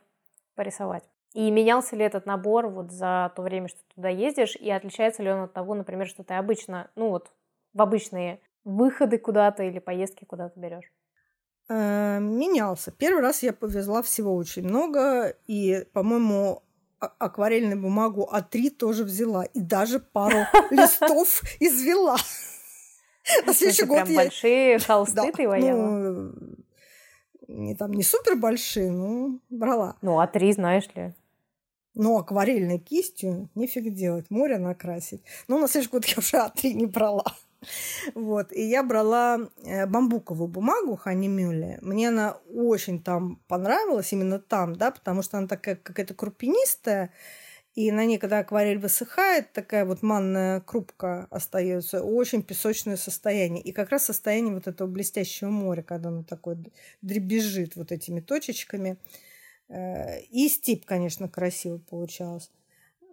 порисовать? И менялся ли этот набор вот за то время, что ты туда ездишь, и отличается ли он от того, например, что ты обычно, ну вот, в обычные выходы куда-то или поездки куда-то берешь? Э, менялся. Первый раз я повезла всего очень много, и, по-моему, а, акварельную бумагу А3 тоже взяла, и даже пару листов извела. На следующий год прям большие холсты ты вояла? Ну, не там не супер большие, но брала. Ну, А3, знаешь ли. Ну, акварельной кистью нифиг делать, море накрасить. Но на следующий год я уже А3 не брала. Вот. И я брала э, бамбуковую бумагу Хани Мюлле. Мне она очень там понравилась, именно там, да, потому что она такая какая-то крупинистая, и на ней, когда акварель высыхает, такая вот манная крупка остается, очень песочное состояние. И как раз состояние вот этого блестящего моря, когда оно такое дребезжит вот этими точечками. Э, и степь, конечно, красиво получалась.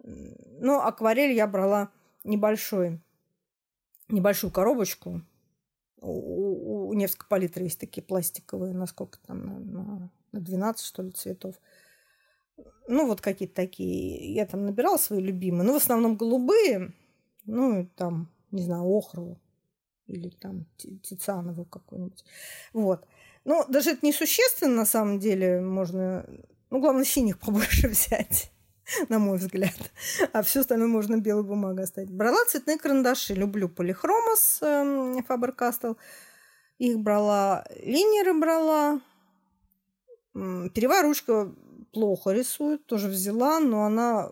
Но акварель я брала небольшой небольшую коробочку. У, у Невской палитры есть такие пластиковые, насколько там, на, на 12, что ли, цветов. Ну, вот какие-то такие. Я там набирала свои любимые. Ну, в основном голубые. Ну, там, не знаю, охровую. Или там тициановую какую-нибудь. Вот. Но даже это не существенно, на самом деле. Можно... Ну, главное, синих побольше взять. на мой взгляд. А все остальное можно белой бумагой оставить. Брала цветные карандаши. Люблю полихромос э, Faber-Castell. Их брала. Линеры брала. Перевая ручка плохо рисует. Тоже взяла, но она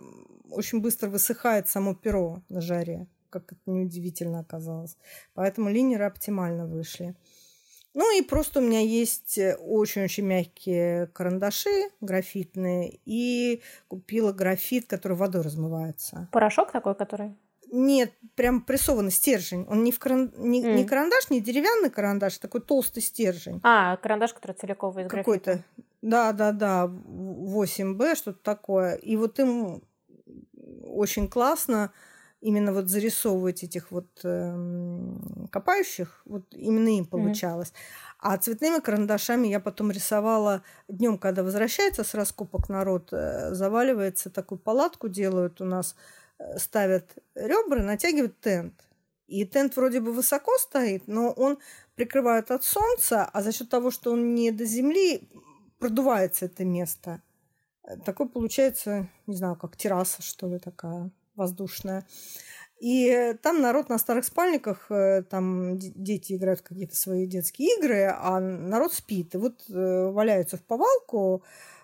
очень быстро высыхает само перо на жаре. Как это неудивительно оказалось. Поэтому линеры оптимально вышли. Ну и просто у меня есть э, очень-очень мягкие карандаши графитные. И купила графит, который водой размывается. Порошок такой, который? Нет, прям прессованный стержень. Он не, в каран... не, mm. не карандаш, не деревянный карандаш, а такой толстый стержень. А, карандаш, который целиковый из Какой-то. Да, да, да. 8Б, что-то такое. И вот им очень классно именно вот зарисовывать этих вот э, копающих, вот именно им получалось. Mm-hmm. А цветными карандашами я потом рисовала днем, когда возвращается с раскопок народ, э, заваливается, такую палатку делают у нас, ставят ребра, натягивают тент. И тент вроде бы высоко стоит, но он прикрывает от солнца, а за счет того, что он не до земли, продувается это место. Такой получается, не знаю, как терраса, что ли, такая воздушная. И там народ на старых спальниках, э, там дети играют в какие-то свои детские игры, а народ спит. И вот э, валяются в повалку.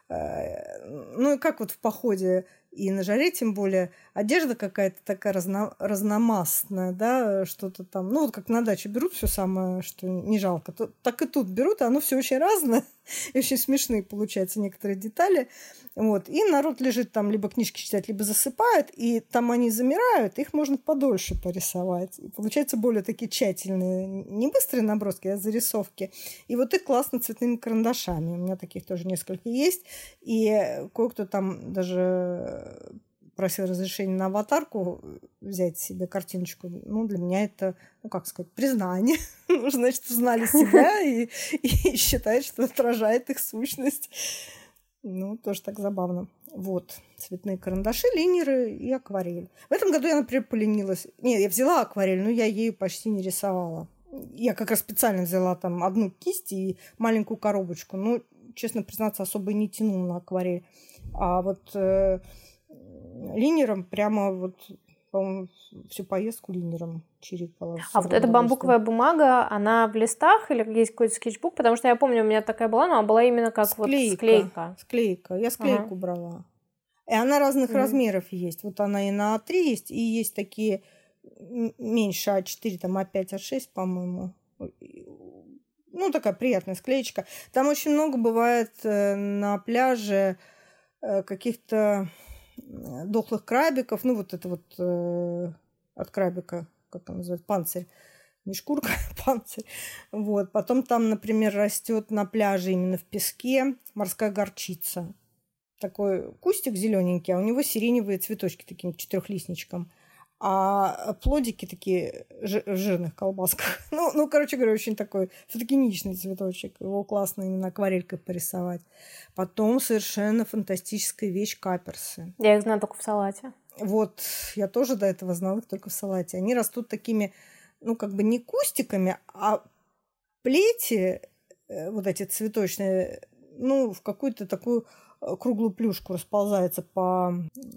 Э, ну и как вот в походе и на жаре тем более одежда какая-то такая разно, разномастная, да, что-то там, ну вот как на даче берут все самое, что не жалко, то, так и тут берут, и оно все очень разное, и очень смешные получаются некоторые детали. Вот. И народ лежит там, либо книжки читать, либо засыпает, и там они замирают, их можно подольше порисовать. И получаются более такие тщательные, не быстрые наброски, а зарисовки. И вот их классно цветными карандашами. У меня таких тоже несколько есть. И кое-кто там даже просил разрешения на аватарку взять себе картиночку. Ну, для меня это, ну, как сказать, признание. ну, значит, узнали себя и, и считают, что отражает их сущность. Ну, тоже так забавно. Вот, цветные карандаши, линеры и акварель. В этом году я, например, поленилась. Нет, я взяла акварель, но я ею почти не рисовала. Я как раз специально взяла там одну кисть и маленькую коробочку. Ну, честно признаться, особо не тянула на акварель. А вот э, линером прямо вот по-моему, всю поездку линером чирикала. А вот эта бамбуковая бумага, она в листах или есть какой-то скетчбук? Потому что я помню, у меня такая была, но она была именно как склейка. вот склейка. Склейка. Я склейку ага. брала. И она разных mm. размеров есть. Вот она и на А3 есть, и есть такие меньше А4, там А5, А6, по-моему. Ну, такая приятная склеечка. Там очень много бывает э, на пляже э, каких-то дохлых крабиков, ну вот это вот э, от крабика, как он называется, панцирь, не шкурка, а панцирь. Вот. Потом там, например, растет на пляже именно в песке морская горчица. Такой кустик зелененький, а у него сиреневые цветочки таким четырехлистничком. А плодики такие в жирных колбасках. Ну, ну, короче говоря, очень такой фотогеничный цветочек. Его классно именно акварелькой порисовать. Потом совершенно фантастическая вещь каперсы. Я их знаю только в салате. Вот, я тоже до этого знала их только в салате. Они растут такими, ну, как бы не кустиками, а плети, э, вот эти цветочные, ну, в какую-то такую э, круглую плюшку расползаются по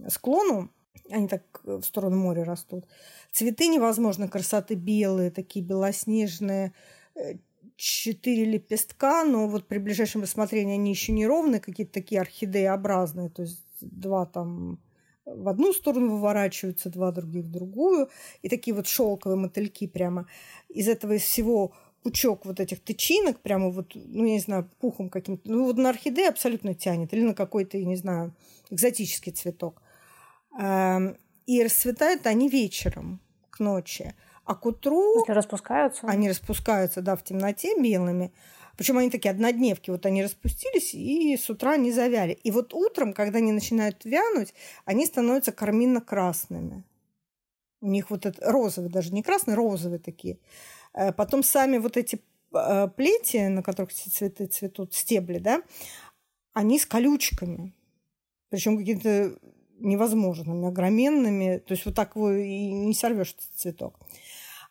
склону они так э, в сторону моря растут. Цветы невозможно красоты белые, такие белоснежные, э, четыре лепестка, но вот при ближайшем рассмотрении они еще не ровные, какие-то такие орхидееобразные, то есть два там в одну сторону выворачиваются, два других в другую, и такие вот шелковые мотыльки прямо. Из этого из всего пучок вот этих тычинок, прямо вот, ну, я не знаю, пухом каким-то. Ну, вот на орхидеи абсолютно тянет. Или на какой-то, я не знаю, экзотический цветок. Эм, и расцветают они вечером, к ночи. А к утру... Если распускаются? Они распускаются, да, в темноте белыми. Причем они такие однодневки. Вот они распустились, и с утра они завяли. И вот утром, когда они начинают вянуть, они становятся карминно-красными. У них вот это розовые, даже не красные, розовые такие. Э, потом сами вот эти э, плети, на которых эти цветы цветут, стебли, да, они с колючками. Причем какие-то невозможными, огроменными. То есть вот так его и не сорвешь этот цветок.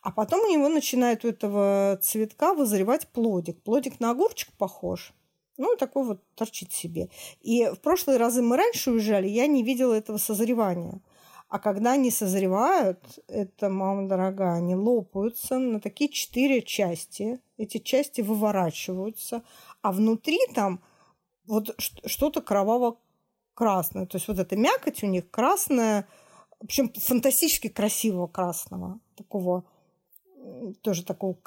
А потом у него начинает у этого цветка вызревать плодик. Плодик на огурчик похож. Ну, такой вот торчит себе. И в прошлые разы мы раньше уезжали, я не видела этого созревания. А когда они созревают, это, мама дорогая, они лопаются на такие четыре части. Эти части выворачиваются, а внутри там вот что-то кроваво красную. То есть вот эта мякоть у них красная, причем фантастически красивого красного, такого тоже такого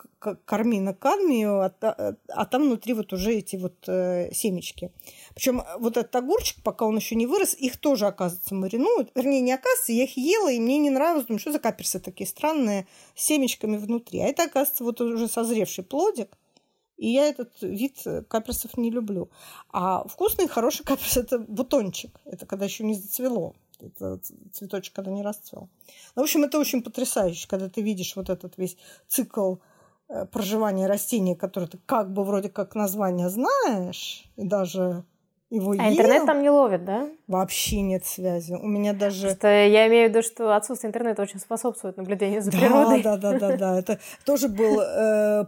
кармина кадмию, а, а, а там внутри вот уже эти вот э, семечки. Причем вот этот огурчик, пока он еще не вырос, их тоже, оказывается, маринуют. Вернее, не оказывается, я их ела, и мне не нравилось. Думаю, что за каперсы такие странные, с семечками внутри. А это, оказывается, вот уже созревший плодик. И я этот вид э, каперсов не люблю. А вкусный, хороший каперс – это бутончик. Это когда еще не зацвело. Это цветочек, когда не расцвел. Ну, в общем, это очень потрясающе, когда ты видишь вот этот весь цикл э, проживания растения, который ты как бы вроде как название знаешь, и даже его а ел. интернет там не ловит, да? Вообще нет связи. У меня даже... Просто я имею в виду, что отсутствие интернета очень способствует наблюдению за да, природой. Да, да, да, да. Это тоже был э,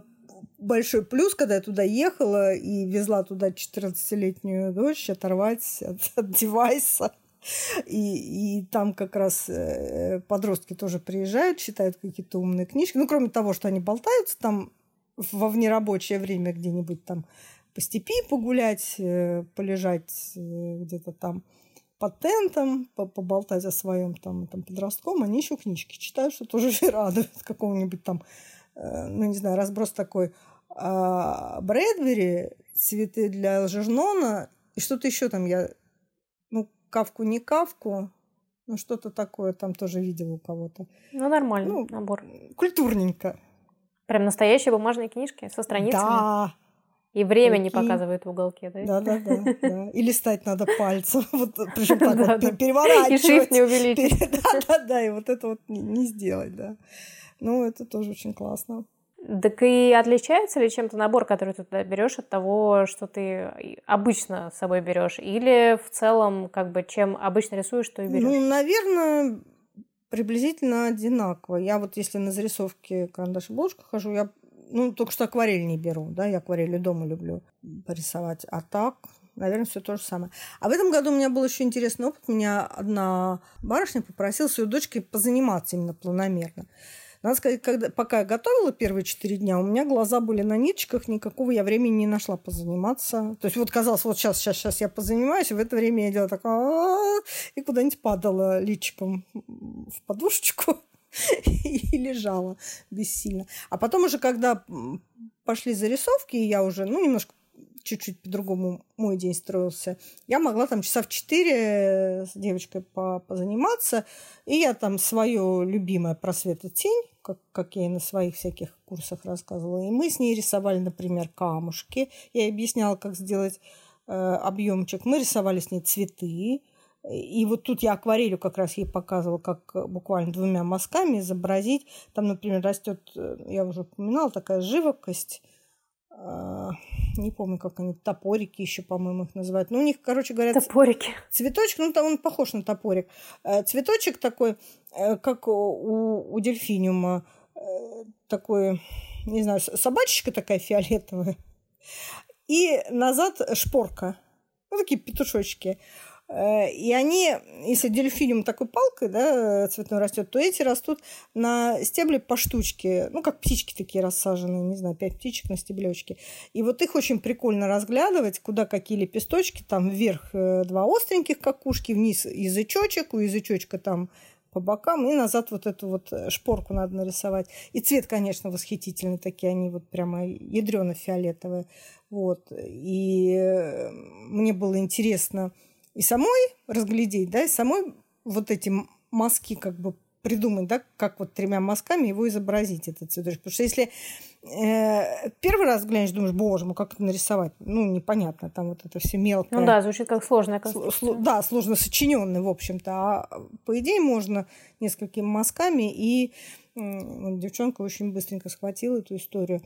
большой плюс, когда я туда ехала и везла туда 14-летнюю дочь оторвать от, от девайса. И, и там как раз э, подростки тоже приезжают, читают какие-то умные книжки. Ну, кроме того, что они болтаются там во внерабочее время где-нибудь там по степи погулять, э, полежать э, где-то там под тентом, поболтать о своем там, там подростком, они еще книжки читают, что тоже радует какого-нибудь там ну, не знаю, разброс такой. А Брэдбери, цветы для Алжернона и что-то еще там я, ну, кавку не кавку, ну, что-то такое там тоже видела у кого-то. Ну, нормальный ну, набор. Культурненько. Прям настоящие бумажные книжки со страницами? Да. И время не показывает в уголке, да? Да, да, да, да. И листать надо пальцем. Вот, причем так вот переворачивать. И шрифт не увеличить. Да, да, да. И вот это вот не сделать, да. Ну, это тоже очень классно. Так и отличается ли чем-то набор, который ты туда берешь от того, что ты обычно с собой берешь? Или в целом, как бы, чем обычно рисуешь, то и берешь? Ну, наверное, приблизительно одинаково. Я вот если на зарисовке карандаш и бложка хожу, я ну, только что акварель не беру, да, я акварели дома люблю порисовать. А так, наверное, все то же самое. А в этом году у меня был еще интересный опыт. Меня одна барышня попросила свою дочкой позаниматься именно планомерно. Надо сказать, когда, пока я готовила первые четыре дня, у меня глаза были на ниточках, никакого я времени не нашла позаниматься. То есть вот казалось, вот сейчас, сейчас, сейчас я позанимаюсь, и в это время я делала такое и куда-нибудь падала личиком в подушечку и лежала бессильно. А потом уже, когда пошли зарисовки, я уже, ну, немножко чуть-чуть по-другому мой день строился. Я могла там часа в четыре с девочкой позаниматься, и я там свое любимое просвет и тень, как, как я и на своих всяких курсах рассказывала, и мы с ней рисовали, например, камушки. Я ей объясняла, как сделать э, объемчик. Мы рисовали с ней цветы, И вот тут я акварелью как раз ей показывала, как буквально двумя мазками изобразить. Там, например, растет, я уже упоминала, такая живопись. А, не помню, как они, топорики еще, по-моему, их называют. Ну, у них, короче говоря... Топорики. Цветочек, ну, там он похож на топорик. Э, цветочек такой, э, как у, у дельфиниума, э, такой, не знаю, собачечка такая фиолетовая. И назад шпорка. Ну, такие петушочки. Э, и они, если дельфиниум такой палкой, да, цветной растет, то эти растут на стебле по штучке, ну, как птички такие рассаженные, не знаю, пять птичек на стеблечке. И вот их очень прикольно разглядывать, куда какие лепесточки, там вверх э, два остреньких какушки, вниз язычочек, у язычочка там по бокам, и назад вот эту вот шпорку надо нарисовать. И цвет, конечно, восхитительный, такие они вот прямо ядрено-фиолетовые. Вот. И э, мне было интересно, и самой разглядеть, да, и самой вот эти мазки как бы придумать, да, как вот тремя мазками его изобразить, этот цветочек. Потому что если э, первый раз глянешь, думаешь, боже мой, как это нарисовать? Ну, непонятно, там вот это все мелкое. Ну да, звучит как сложная конструкция. Сло, да, сложно сочиненный, в общем-то. А по идее можно несколькими мазками, и э, девчонка очень быстренько схватила эту историю.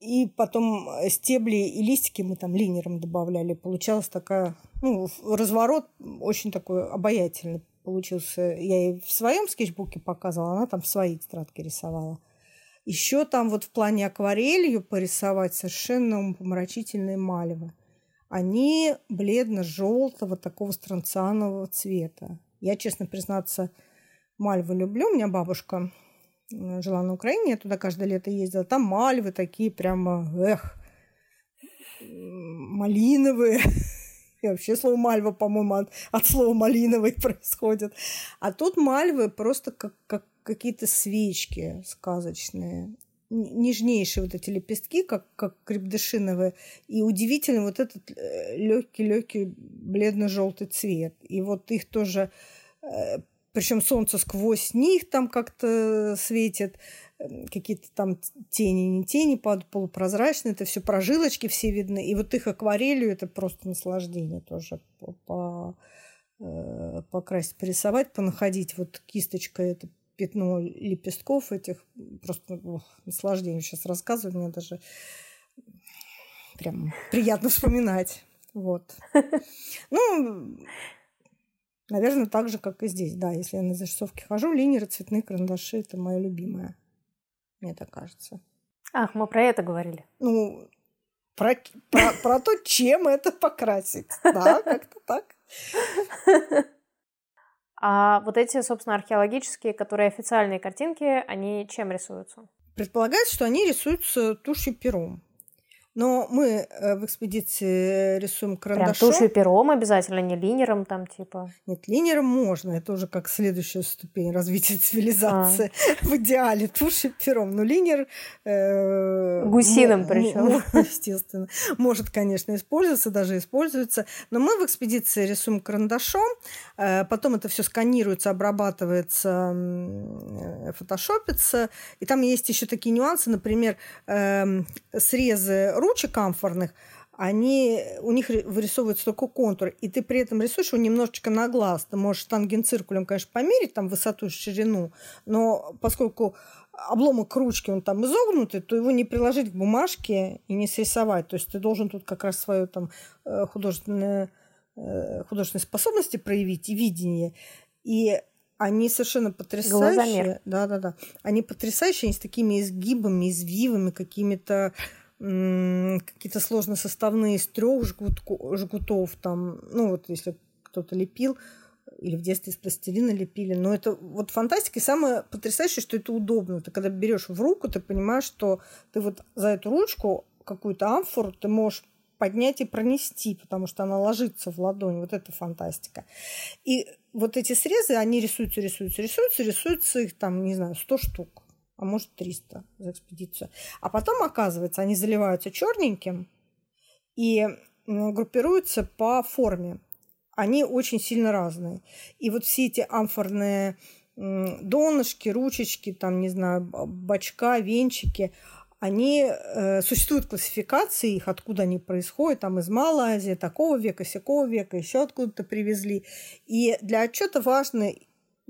И потом стебли и листики мы там линером добавляли. Получалась такая, ну, разворот очень такой обаятельный получился. Я ей в своем скетчбуке показывала, она там в своей тетрадке рисовала. Еще там вот в плане акварелью порисовать совершенно умопомрачительные малевы. Они бледно-желтого, такого странцианового цвета. Я, честно признаться, мальвы люблю. У меня бабушка жила на Украине, я туда каждое лето ездила. Там мальвы такие прямо, эх, малиновые. И вообще слово мальва, по-моему, от, от слова малиновый происходит. А тут мальвы просто как, как какие-то свечки сказочные. Нежнейшие вот эти лепестки, как, как крепдышиновые. И удивительно вот этот легкий-легкий э, бледно-желтый цвет. И вот их тоже э, причем солнце сквозь них там как-то светит, эм, какие-то там тени, не тени, полупрозрачные, это все прожилочки все видны. И вот их акварелью это просто наслаждение тоже по, по, э, покрасить, порисовать, понаходить вот кисточкой это пятно лепестков этих, просто ох, наслаждение. Сейчас рассказываю, мне даже прям приятно вспоминать. Вот. Ну, Наверное, так же, как и здесь. Да, если я на зарисовке хожу, линеры, цветные карандаши – это мое любимое. Мне так кажется. Ах, мы про это говорили. Ну, про, про, про то, чем это покрасить. Да, как-то так. А вот эти, собственно, археологические, которые официальные картинки, они чем рисуются? Предполагается, что они рисуются тушью пером. Но мы э, в экспедиции рисуем карандашом. Прям тушью пером обязательно, не линером там типа? Нет, линером можно. Это уже как следующая ступень развития цивилизации. А. В идеале тушью пером. Но линер... Э, Гусиным причем. Естественно. Может, конечно, использоваться, даже используется. Но мы в экспедиции рисуем карандашом. Э, потом это все сканируется, обрабатывается, э, фотошопится. И там есть еще такие нюансы. Например, э, срезы ручек амфорных, они, у них вырисовывается только контур, и ты при этом рисуешь его немножечко на глаз. Ты можешь тангенциркулем, конечно, померить там высоту и ширину, но поскольку обломок ручки, он там изогнутый, то его не приложить к бумажке и не срисовать. То есть ты должен тут как раз свою там э, художественную, э, художественные способности проявить и видение. И они совершенно потрясающие. Да, да, да. Они потрясающие, они с такими изгибами, извивами, какими-то какие-то сложносоставные из трех жгутов, там, ну вот если кто-то лепил, или в детстве из пластилина лепили. Но это вот фантастика. И самое потрясающее, что это удобно. Ты когда берешь в руку, ты понимаешь, что ты вот за эту ручку какую-то амфору ты можешь поднять и пронести, потому что она ложится в ладонь. Вот это фантастика. И вот эти срезы, они рисуются, рисуются, рисуются, рисуются их там, не знаю, 100 штук а может 300 за экспедицию. А потом, оказывается, они заливаются черненьким и группируются по форме. Они очень сильно разные. И вот все эти амфорные донышки, ручечки, там, не знаю, бачка, венчики, они э, существуют классификации их, откуда они происходят, там из Малой Азии, такого века, всякого века, еще откуда-то привезли. И для отчета важно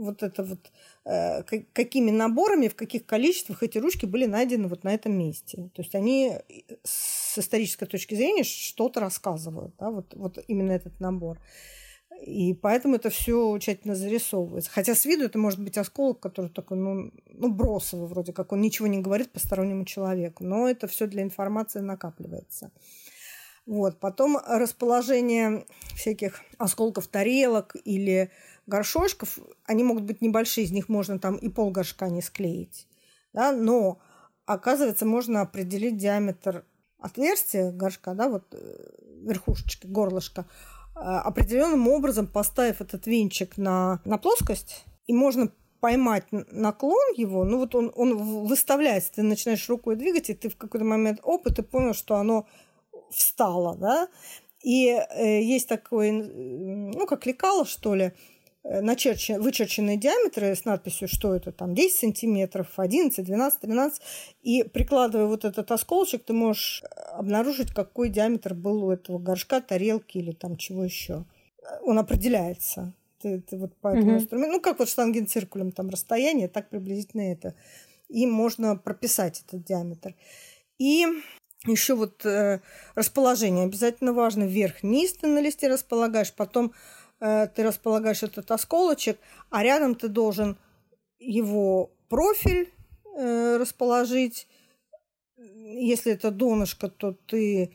вот это вот э, какими наборами, в каких количествах эти ручки были найдены вот на этом месте. То есть они с исторической точки зрения что-то рассказывают, да, вот, вот именно этот набор. И поэтому это все тщательно зарисовывается. Хотя с виду это может быть осколок, который такой, ну, ну бросовый вроде как, он ничего не говорит постороннему человеку. Но это все для информации накапливается. Вот. Потом расположение всяких осколков тарелок или горшочков, они могут быть небольшие, из них можно там и пол горшка не склеить. Да? Но, оказывается, можно определить диаметр отверстия горшка, да, вот э, верхушечки, горлышка, а, определенным образом поставив этот венчик на, на плоскость, и можно поймать наклон его, ну вот он, он выставляется, ты начинаешь рукой двигать, и ты в какой-то момент, оп, и понял, что оно встало, да, и э, есть такой, ну, как лекало, что ли, Э, начерчен, вычерченные диаметры с надписью, что это там 10 сантиметров, 11, 12, 13. И прикладывая вот этот осколочек, ты можешь обнаружить, какой диаметр был у этого горшка, тарелки или там чего еще. Он определяется. Ты, ты вот по этому mm-hmm. инструменту, ну как вот штангенциркулем там расстояние, так приблизительно это. И можно прописать этот диаметр. И еще вот э, расположение обязательно важно. Вверх-вниз ты на листе располагаешь, потом Э, ты располагаешь этот осколочек, а рядом ты должен его профиль э, расположить. Если это донышко, то ты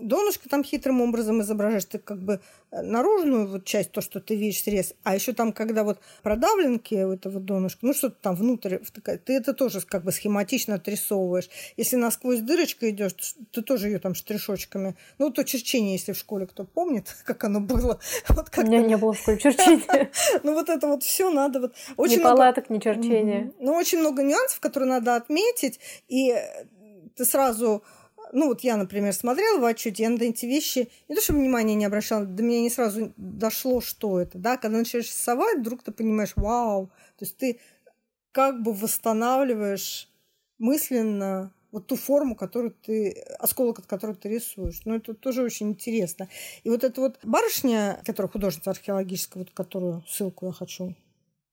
донышко там хитрым образом изображаешь, ты как бы э, наружную вот часть, то, что ты видишь срез, а еще там, когда вот продавленки этого донышка, ну что-то там внутрь, ты это тоже как бы схематично отрисовываешь. Если насквозь дырочка идешь, ты тоже ее там штришочками. Ну, то черчение, если в школе кто помнит, как оно было. Вот как У меня не было в школе черчения. Ну, вот это вот все надо вот... Очень ни палаток, ни черчения. Ну, очень много нюансов, которые надо отметить, и ты сразу ну вот я, например, смотрела в отчете, я на эти вещи не то чтобы внимания не обращала, до меня не сразу дошло, что это, да, когда начинаешь рисовать, вдруг ты понимаешь, вау, то есть ты как бы восстанавливаешь мысленно вот ту форму, которую ты, осколок, от которой ты рисуешь. Ну, это тоже очень интересно. И вот эта вот барышня, которая художница археологическая, вот которую ссылку я хочу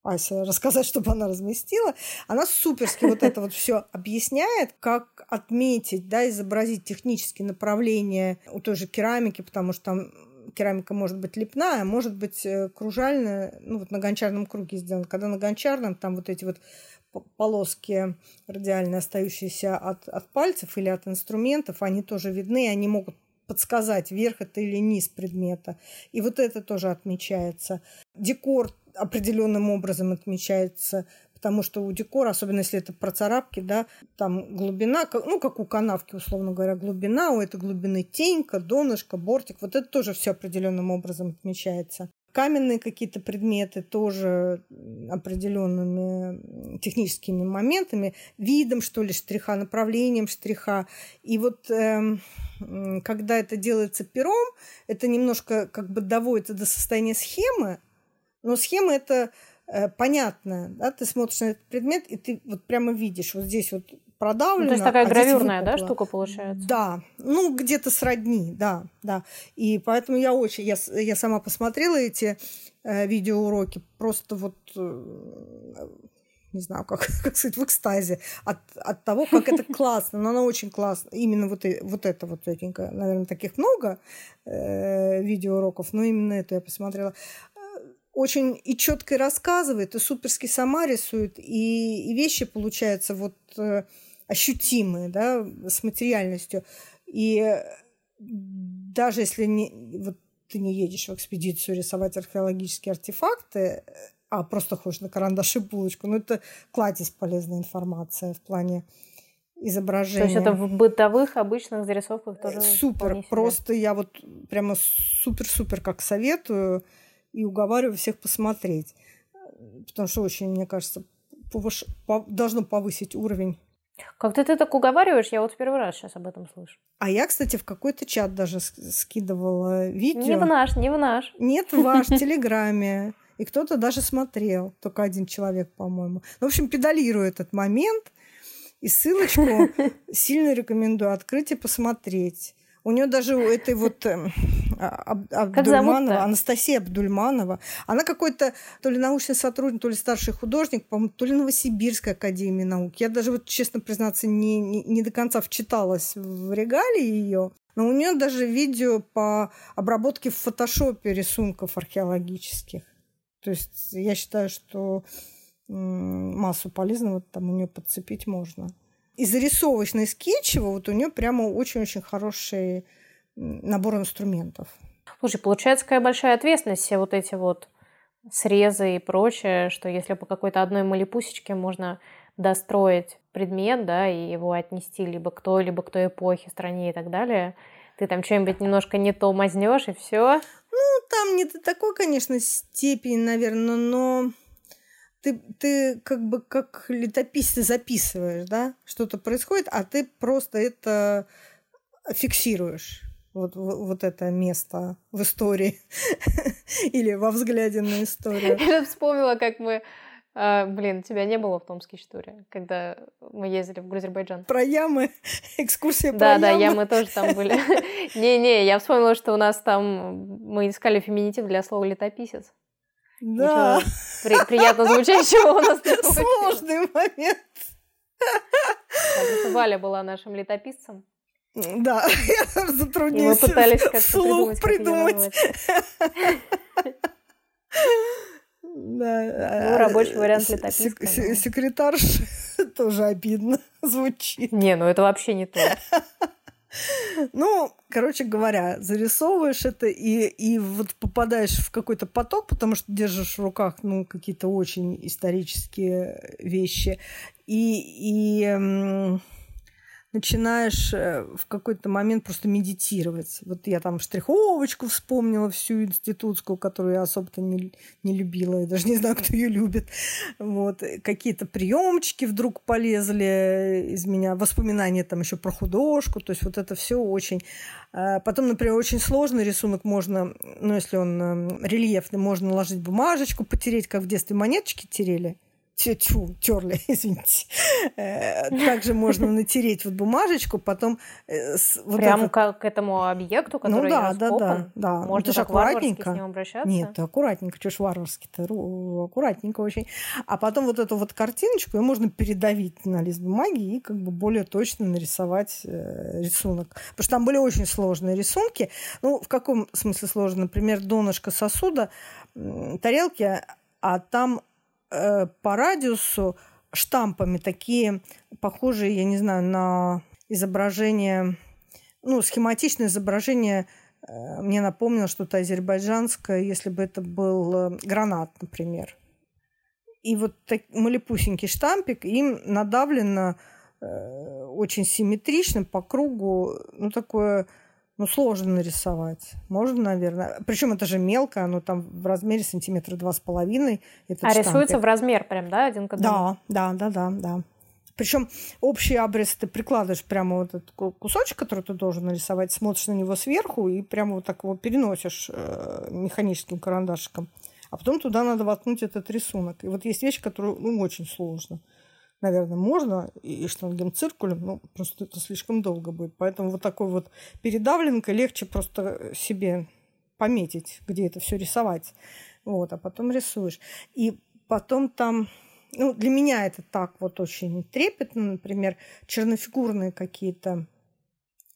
Ася рассказать, чтобы она разместила. Она суперски вот это вот все объясняет, как отметить, да, изобразить технические направления у той же керамики, потому что там керамика может быть лепная, может быть э, кружальная, ну вот на гончарном круге сделана. Когда на гончарном там вот эти вот полоски радиальные, остающиеся от, от пальцев или от инструментов, они тоже видны, они могут подсказать, верх это или низ предмета. И вот это тоже отмечается. Декор определенным образом отмечается, потому что у декора, особенно если это процарапки, да, там глубина, ну, как у канавки, условно говоря, глубина, у этой глубины тенька, донышко, бортик, вот это тоже все определенным образом отмечается. Каменные какие-то предметы тоже определенными техническими моментами, видом, что ли, штриха, направлением штриха. И вот э, когда это делается пером, это немножко как бы доводится до состояния схемы, но схема это э, понятная, да, ты смотришь на этот предмет, и ты вот прямо видишь, вот здесь вот продавлено. Ну, то есть такая а гравюрная, да, штука получается? Да, ну где-то сродни, да, да. И поэтому я очень, я, я сама посмотрела эти э, видеоуроки, просто вот э, не знаю, как, как сказать, в экстазе от, от того, как это классно. Но она очень классно. Именно вот, вот это вот, тетенька, наверное, таких много э, видеоуроков, но именно это я посмотрела очень и четко рассказывает, и суперски сама рисует, и, и вещи получаются вот э, ощутимые, да, с материальностью. И даже если не, вот ты не едешь в экспедицию рисовать археологические артефакты, а просто хочешь на карандаш и булочку, ну это кладезь полезная информация в плане изображения. То есть это в бытовых обычных зарисовках тоже Супер, просто я вот прямо супер-супер как советую и уговариваю всех посмотреть. Потому что очень, мне кажется, повыш... по... должно повысить уровень. Как ты, так уговариваешь? Я вот первый раз сейчас об этом слышу. А я, кстати, в какой-то чат даже скидывала видео. Не в наш, не в наш. Нет, в ваш, в Телеграме. И кто-то даже смотрел. Только один человек, по-моему. Ну, в общем, педалирую этот момент. И ссылочку сильно рекомендую открыть и посмотреть. У нее даже у этой вот э, Абдульманова, Анастасия Абдульманова, она какой-то то ли научный сотрудник, то ли старший художник, по-моему, то ли Новосибирской академии наук. Я даже вот, честно признаться, не, не, не до конца вчиталась в регалии ее. Но у нее даже видео по обработке в фотошопе рисунков археологических. То есть я считаю, что массу полезного там у нее подцепить можно. И зарисовочной скетчево вот у нее прямо очень-очень хороший набор инструментов. Слушай, получается какая большая ответственность все вот эти вот срезы и прочее, что если по какой-то одной малипусечке можно достроить предмет, да, и его отнести либо к той, либо к той эпохе, стране и так далее, ты там что-нибудь немножко не то мазнешь и все. Ну, там не до такой, конечно, степени, наверное, но ты, ты как бы как летописец записываешь, да, что-то происходит, а ты просто это фиксируешь. Вот, вот это место в истории или во взгляде на историю. Я вспомнила, как мы а, блин, тебя не было в Томске история, когда мы ездили в Азербайджан. Про ямы? Экскурсия про да, ямы? Да, да, ямы тоже там были. Не-не, я вспомнила, что у нас там... Мы искали феминитив для слова «летописец». Да. При, приятно звучащего у нас Сложный момент. Да, Валя была нашим летописцем. Да, я затруднилась И мы пытались как-то слух придумать. придумать. Да. Ну, рабочий вариант летописка. Секретарш тоже обидно звучит. Не, ну это вообще не то. Ну, короче говоря, зарисовываешь это и, и вот попадаешь в какой-то поток, потому что держишь в руках ну, какие-то очень исторические вещи. И, и начинаешь э, в какой-то момент просто медитировать. Вот я там штриховочку вспомнила всю институтскую, которую я особо-то не, не любила. Я даже не знаю, кто ее любит. Вот. Какие-то приемчики вдруг полезли из меня. Воспоминания там еще про художку. То есть вот это все очень... А потом, например, очень сложный рисунок можно, ну, если он эм, рельефный, можно наложить бумажечку, потереть, как в детстве монеточки терели тю, терли, извините. Э, также можно натереть вот бумажечку, потом... Э, вот Прямо это... как к этому объекту, который ну, да, да, да, да. Ну, можно ну, так аккуратненько. с ним обращаться? Нет, аккуратненько. Что ж варварски-то? Аккуратненько очень. А потом вот эту вот картиночку ее можно передавить на лист бумаги и как бы более точно нарисовать э, рисунок. Потому что там были очень сложные рисунки. Ну, в каком смысле сложно? Например, донышко сосуда, тарелки, а там Э, по радиусу штампами такие похожие, я не знаю, на изображение, ну, схематичное изображение э, мне напомнило что-то азербайджанское, если бы это был э, гранат, например. И вот так, малепусенький штампик, им надавлено э, очень симметрично по кругу, ну, такое ну, сложно нарисовать. Можно, наверное. Причем это же мелко, оно там в размере сантиметра два с половиной. А штампик. рисуется в размер прям, да, один к одному? Да, да, да, да, да. Причем общий обрез ты прикладываешь прямо вот этот кусочек, который ты должен нарисовать, смотришь на него сверху и прямо вот так его переносишь э, механическим карандашиком. А потом туда надо воткнуть этот рисунок. И вот есть вещи, которые ну, очень сложно наверное, можно, и штангенциркулем, но просто это слишком долго будет. Поэтому вот такой вот передавленкой легче просто себе пометить, где это все рисовать. Вот, а потом рисуешь. И потом там, ну, для меня это так вот очень трепетно, например, чернофигурные какие-то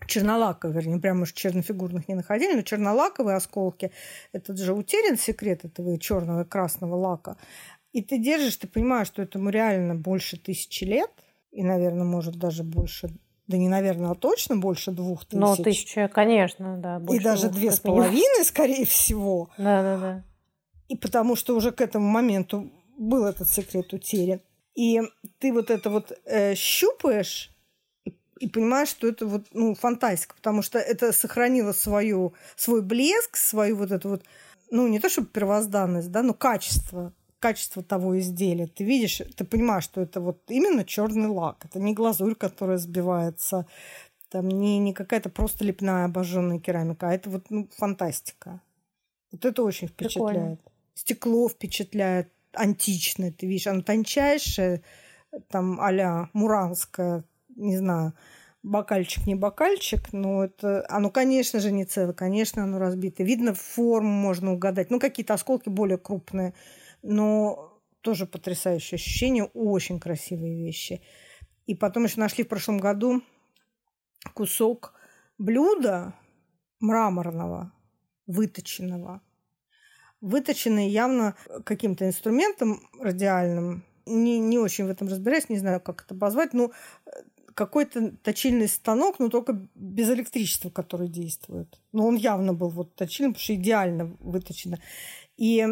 чернолаковые, вернее, прямо уж чернофигурных не находили, но чернолаковые осколки, это же утерян секрет этого черного и красного лака. И ты держишь, ты понимаешь, что этому реально больше тысячи лет, и, наверное, может даже больше, да не наверное, а точно больше двух тысяч. Ну, тысяча, конечно, да. и даже две с половиной, скорее всего. Да, да, да. И потому что уже к этому моменту был этот секрет утерян. И ты вот это вот э, щупаешь и, и понимаешь, что это вот ну, фантастика, потому что это сохранило свою, свой блеск, свою вот эту вот, ну, не то чтобы первозданность, да, но качество качество того изделия. Ты видишь, ты понимаешь, что это вот именно черный лак. Это не глазурь, которая сбивается, там не, не какая-то просто лепная обожженная керамика, а это вот ну, фантастика. Вот это очень впечатляет. Прикольно. Стекло впечатляет, античное, ты видишь, оно тончайшее, там а Муранская, не знаю, бокальчик не бокальчик, но это, оно, конечно же, не целое, конечно, оно разбито. Видно, форму можно угадать. Ну, какие-то осколки более крупные, но тоже потрясающее ощущение, очень красивые вещи. И потом еще нашли в прошлом году кусок блюда мраморного, выточенного. Выточенный явно каким-то инструментом радиальным. Не, не очень в этом разбираюсь, не знаю, как это позвать, но какой-то точильный станок, но только без электричества, который действует. Но он явно был вот точильным, потому что идеально выточено. И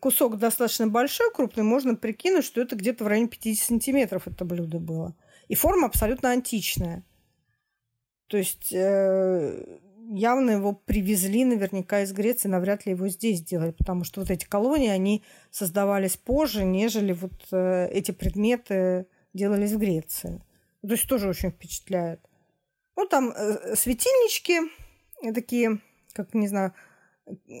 кусок достаточно большой, крупный, можно прикинуть, что это где-то в районе 50 сантиметров это блюдо было. И форма абсолютно античная. То есть э, явно его привезли наверняка из Греции, навряд ли его здесь сделали, потому что вот эти колонии, они создавались позже, нежели вот э, эти предметы делались в Греции. То есть тоже очень впечатляет. Ну, там э, светильнички такие, как, не знаю,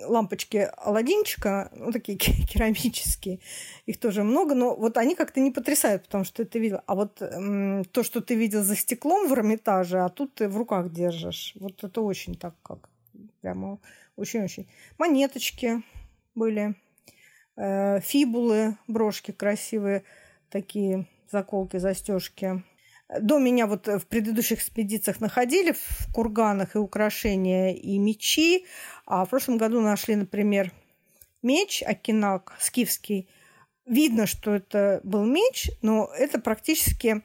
лампочки Аладдинчика, ну, такие керамические, их тоже много, но вот они как-то не потрясают, потому что ты видел. А вот м, то, что ты видел за стеклом в Эрмитаже, а тут ты в руках держишь, вот это очень так как, прямо очень-очень. Монеточки были, э, фибулы, брошки красивые, такие заколки, застежки. До меня вот в предыдущих экспедициях находили в курганах и украшения, и мечи. А в прошлом году нашли, например, меч Акинак скифский. Видно, что это был меч, но это практически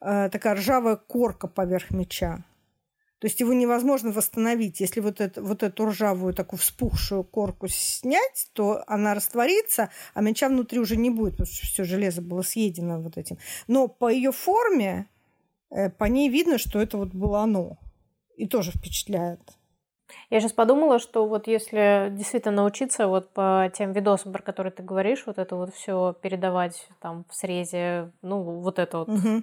э, такая ржавая корка поверх меча. То есть его невозможно восстановить. Если вот, это, вот эту ржавую такую вспухшую корку снять, то она растворится, а меча внутри уже не будет, потому что все железо было съедено вот этим. Но по ее форме Э, по ней видно, что это вот было оно. И тоже впечатляет. Я сейчас подумала, что вот если действительно научиться вот по тем видосам, про которые ты говоришь, вот это вот все передавать там в срезе, ну вот эту вот угу.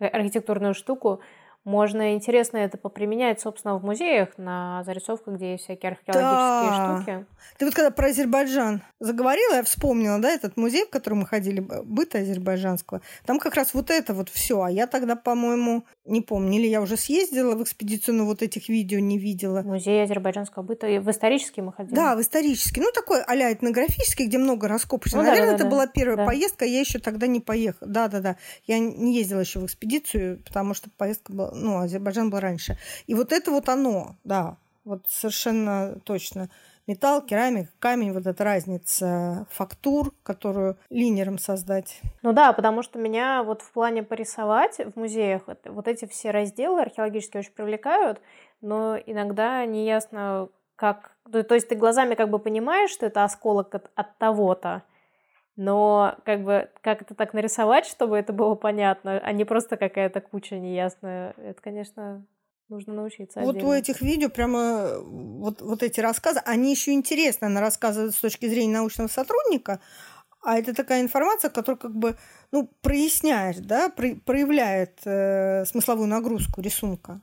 архитектурную штуку, можно интересно это поприменять, собственно, в музеях на зарисовках, где есть всякие археологические да. штуки. Ты вот когда про Азербайджан заговорила, я вспомнила, да, этот музей, в который мы ходили, быта азербайджанского. Там как раз вот это вот все. А я тогда, по-моему, не помню, или я уже съездила в экспедицию, но вот этих видео не видела. Музей азербайджанского быта. И в исторический мы ходили. Да, в исторический. Ну, такой а-ля этнографический, где много раскопочек. Ну, Наверное, да, да, это да. была первая да. поездка, я еще тогда не поехала. Да-да-да. Я не ездила еще в экспедицию, потому что поездка была ну, Азербайджан был раньше. И вот это вот оно, да, вот совершенно точно. Металл, керамика, камень, вот эта разница фактур, которую линером создать. Ну да, потому что меня вот в плане порисовать в музеях вот эти все разделы археологические очень привлекают, но иногда неясно, как... То есть ты глазами как бы понимаешь, что это осколок от, от того-то, но как бы как это так нарисовать, чтобы это было понятно, а не просто какая-то куча неясная, это, конечно, нужно научиться. Вот у этих видео прямо вот, вот эти рассказы, они еще интересны, она рассказывает с точки зрения научного сотрудника, а это такая информация, которая как бы ну, проясняет, да, про, проявляет э, смысловую нагрузку рисунка.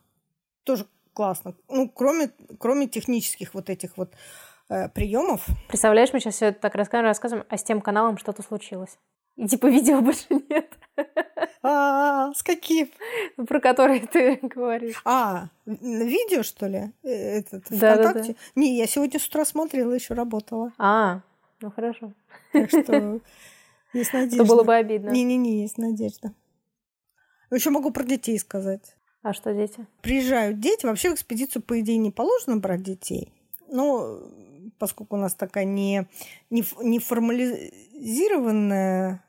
Тоже классно. Ну, кроме, кроме технических вот этих вот э, приемов. Представляешь, мы сейчас все это так рассказываем, рассказываем, а с тем каналом что-то случилось. И типа видео больше нет. А, с каким? Ну, про который ты говоришь. А, видео, что ли? Э, этот, да, ВКонтакте? Да, да. Не, я сегодня с утра смотрела, еще работала. А, ну хорошо. Так что есть надежда. Это было бы обидно. Не-не-не, есть надежда. Еще могу про детей сказать. А что дети? Приезжают дети. Вообще в экспедицию, по идее, не положено брать детей. Но поскольку у нас такая не, не, не формализированная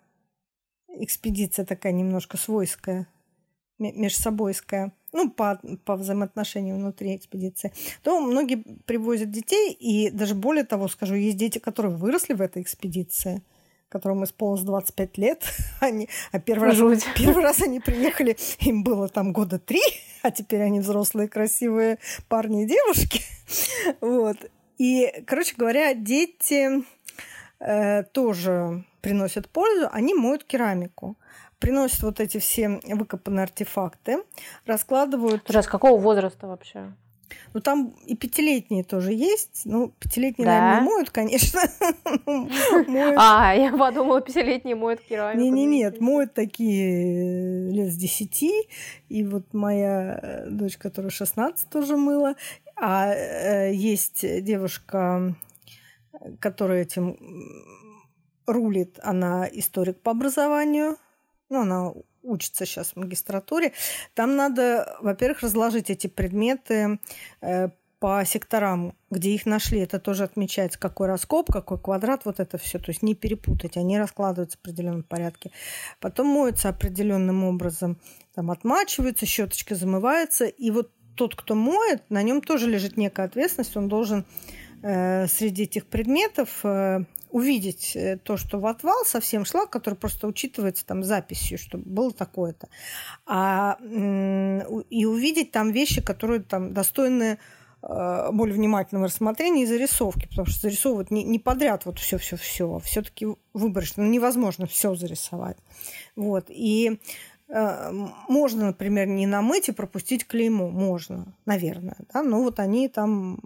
экспедиция, такая немножко свойская, межсобойская, ну, по, по взаимоотношению внутри экспедиции, то многие привозят детей, и даже более того скажу, есть дети, которые выросли в этой экспедиции, которым исполнилось 25 лет, они, а первый раз, первый раз они приехали, им было там года три, а теперь они взрослые, красивые парни и девушки. Вот. И, короче говоря, дети э, тоже приносят пользу, они моют керамику. Приносят вот эти все выкопанные артефакты, раскладывают... Слушай, а с какого возраста вообще? Ну, там и пятилетние тоже есть. Ну, пятилетние, да. наверное, моют, конечно. А, я подумала, пятилетние моют керамику. Не-не, нет, моют такие э, лет с десяти. И вот моя э, дочь, которая 16, тоже мыла. А э, есть девушка, которая этим рулит. Она историк по образованию. Ну, она учится сейчас в магистратуре, там надо, во-первых, разложить эти предметы э, по секторам, где их нашли, это тоже отмечается, какой раскоп, какой квадрат, вот это все, то есть не перепутать, они раскладываются в определенном порядке. Потом моются определенным образом, там отмачиваются, щеточка замывается, и вот тот, кто моет, на нем тоже лежит некая ответственность, он должен э, среди этих предметов э, увидеть э, то, что в отвал совсем шлак, который просто учитывается там записью, что было такое-то, а, и увидеть там вещи, которые там достойны э, более внимательного рассмотрения и зарисовки, потому что зарисовывать не, не подряд вот все, все, все, все-таки выборочно, ну, невозможно все зарисовать, вот. И можно, например, не намыть и пропустить клеймо, можно, наверное, да, но вот они там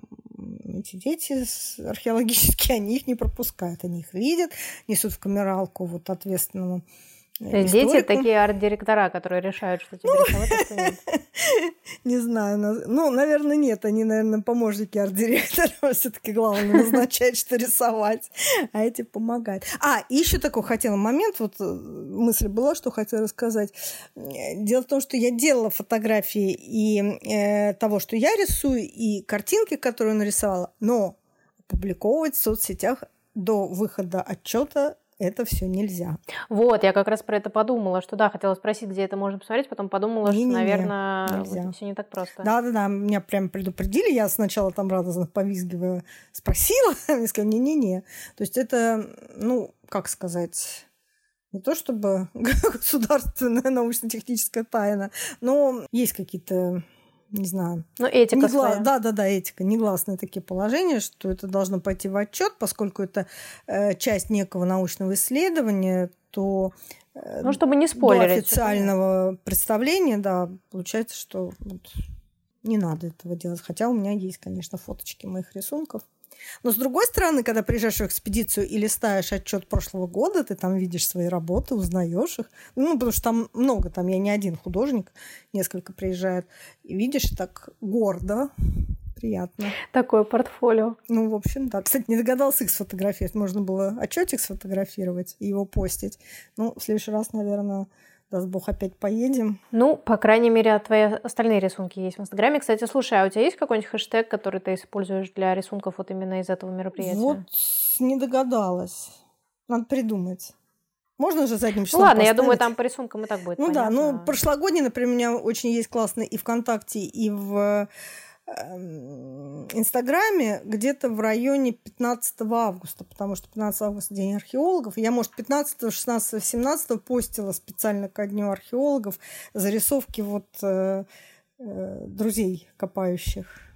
эти дети археологические, они их не пропускают, они их видят, несут в камералку вот ответственному Историку. Дети такие арт-директора, которые решают, что тебе ну, рисовать, а что нет. Не знаю. Ну, наверное, нет. Они, наверное, помощники арт-директора. все таки главное назначать, что рисовать, а эти помогают. А, и еще такой хотела момент. Вот э, мысль была, что хотела рассказать. Дело в том, что я делала фотографии и э, того, что я рисую, и картинки, которые нарисовала, но опубликовывать в соцсетях до выхода отчета это все нельзя. Вот, я как раз про это подумала, что да, хотела спросить, где это можно посмотреть, потом подумала, не, что, не, наверное, нельзя. все не так просто. Да, да, да, меня прям предупредили, я сначала там радостно повизгивая спросила, они сказали, не-не-не. То есть это, ну, как сказать, не то чтобы государственная научно-техническая тайна, но есть какие-то не знаю. Ну, этика Негла... Да, да, да, этика. Негласные такие положения, что это должно пойти в отчет, поскольку это э, часть некого научного исследования, то э, ну, чтобы не спойлерить. До официального представления, да, получается, что вот, не надо этого делать. Хотя у меня есть, конечно, фоточки моих рисунков. Но с другой стороны, когда приезжаешь в экспедицию и листаешь отчет прошлого года, ты там видишь свои работы, узнаешь их. Ну, потому что там много, там я не один художник, несколько приезжает. И видишь так гордо, приятно. Такое портфолио. Ну, в общем, да. Кстати, не догадался их сфотографировать. Можно было отчетик сфотографировать и его постить. Ну, в следующий раз, наверное, даст бог, опять поедем. Ну, по крайней мере, твои остальные рисунки есть в Инстаграме. Кстати, слушай, а у тебя есть какой-нибудь хэштег, который ты используешь для рисунков вот именно из этого мероприятия? Вот не догадалась. Надо придумать. Можно же задним числом ну, Ладно, поставить? я думаю, там по рисункам и так будет Ну понятно. да, ну прошлогодний, например, у меня очень есть классный и ВКонтакте, и в Инстаграме где-то в районе 15 августа, потому что 15 августа день археологов. Я, может, 15, 16, 17 постила специально ко дню археологов зарисовки вот э, э, друзей копающих.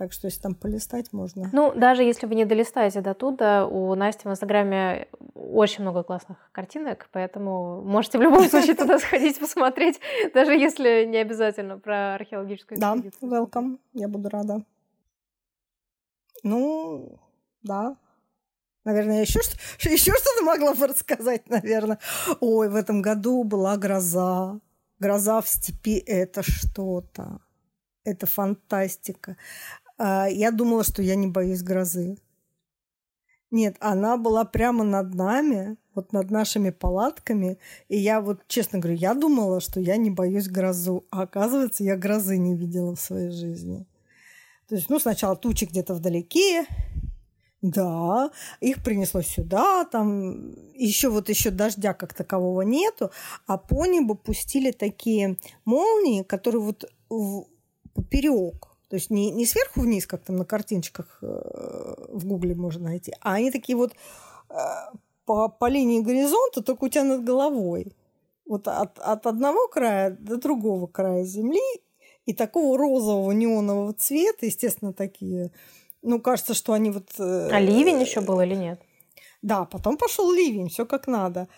Так что если там полистать можно. Ну, даже если вы не долистаете до туда, у Насти в Инстаграме очень много классных картинок, поэтому можете в любом случае туда сходить, посмотреть, даже если не обязательно про археологическую экспедицию. Да, welcome, я буду рада. Ну, да. Наверное, еще, что, еще что-то могла бы рассказать, наверное. Ой, в этом году была гроза. Гроза в степи – это что-то. Это фантастика. А, я думала, что я не боюсь грозы. Нет, она была прямо над нами, вот над нашими палатками. И я вот, честно говорю, я думала, что я не боюсь грозу. А оказывается, я грозы не видела в своей жизни. То есть, ну, сначала тучи где-то вдалеке, да, их принесло сюда, там еще вот еще дождя как такового нету, а по небу пустили такие молнии, которые вот поперек то есть не, не сверху вниз, как там на картиночках э, в Гугле можно найти, а они такие вот э, по, по линии горизонта, только у тебя над головой. Вот от, от одного края до другого края земли. И такого розового неонового цвета, естественно, такие. Ну, кажется, что они вот... Э, а ливень еще был или нет? Да, потом пошел ливень, все как надо.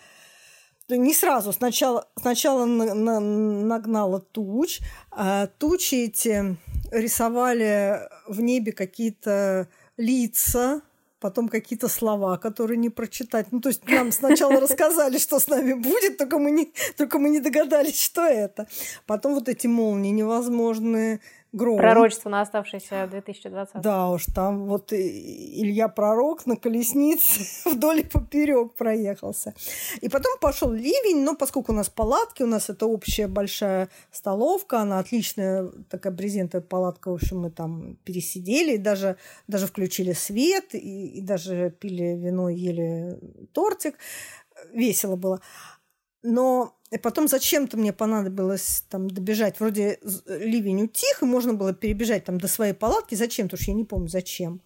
Не сразу. Сначала, сначала на, на, нагнала туч. А тучи эти рисовали в небе какие-то лица, потом какие-то слова, которые не прочитать. Ну, то есть нам сначала рассказали, что с нами будет, только мы не, только мы не догадались, что это. Потом вот эти молнии невозможные, гром. Пророчество на оставшееся 2020. Да уж, там вот Илья Пророк на колеснице вдоль и поперек проехался. И потом пошел ливень, но поскольку у нас палатки, у нас это общая большая столовка, она отличная, такая брезентовая палатка, в общем, мы там пересидели, и даже, даже включили свет, и, и даже пили вино, ели тортик. Весело было. Но и потом зачем-то мне понадобилось там добежать. Вроде ливень утих, и можно было перебежать там до своей палатки. Зачем? Потому что я не помню, зачем.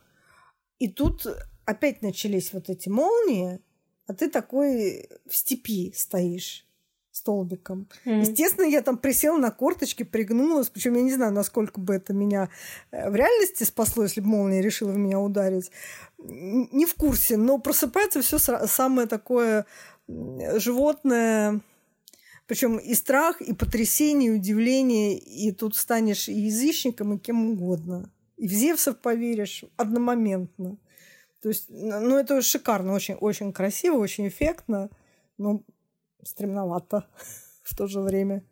И тут опять начались вот эти молнии, а ты такой в степи стоишь столбиком. Mm. Естественно, я там присела на корточки, пригнулась. Причем я не знаю, насколько бы это меня э, в реальности спасло, если бы молния решила в меня ударить. Не в курсе, но просыпается все самое такое животное, причем и страх, и потрясение, и удивление, и тут станешь и язычником, и кем угодно. И в Зевсов поверишь одномоментно. То есть, ну, это шикарно, очень, очень красиво, очень эффектно, но стремновато в то же время.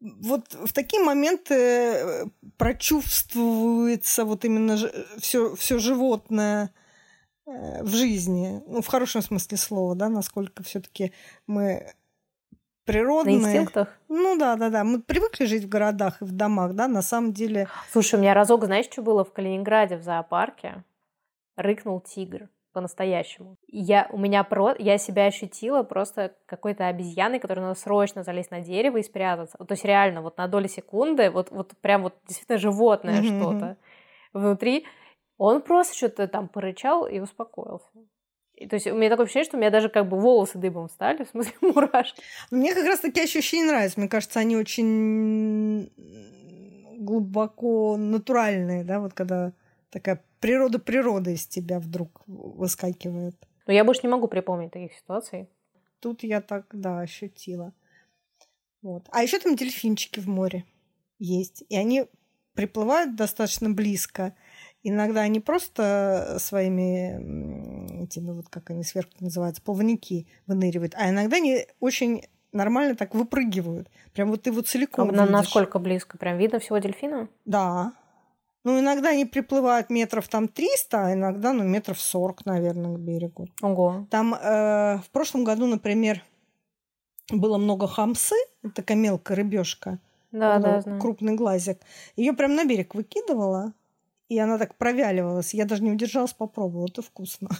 Вот в такие моменты э, прочувствуется вот именно все, все животное э, в жизни, ну, в хорошем смысле слова, да, насколько все-таки мы природные. На инстинктах? Ну да, да, да. Мы привыкли жить в городах и в домах, да, на самом деле. Слушай, у меня разок, знаешь, что было в Калининграде в зоопарке? Рыкнул тигр по-настоящему. Я, у меня про... я себя ощутила просто какой-то обезьяной, которая надо срочно залезть на дерево и спрятаться. То есть реально вот на доли секунды, вот, вот прям вот действительно животное mm-hmm. что-то внутри. Он просто что-то там порычал и успокоился. То есть у меня такое ощущение, что у меня даже как бы волосы дыбом стали, в смысле мурашки. Мне как раз такие ощущения нравятся. Мне кажется, они очень глубоко натуральные, да, вот когда такая природа природа из тебя вдруг выскакивает. Но я больше не могу припомнить таких ситуаций. Тут я так, да, ощутила. Вот. А еще там дельфинчики в море есть. И они приплывают достаточно близко. Иногда они просто своими этими, вот как они сверху называются, плавники выныривают, а иногда они очень нормально так выпрыгивают. Прям вот ты вот целиком а видишь. насколько близко? Прям видно всего дельфина? Да. Ну, иногда они приплывают метров там 300, а иногда, ну, метров 40, наверное, к берегу. Ого. Там э, в прошлом году, например, было много хамсы, такая мелкая рыбешка. Да, да, знаю. Крупный глазик. Ее прям на берег выкидывала, и она так провяливалась. Я даже не удержалась, попробовала. Это вкусно.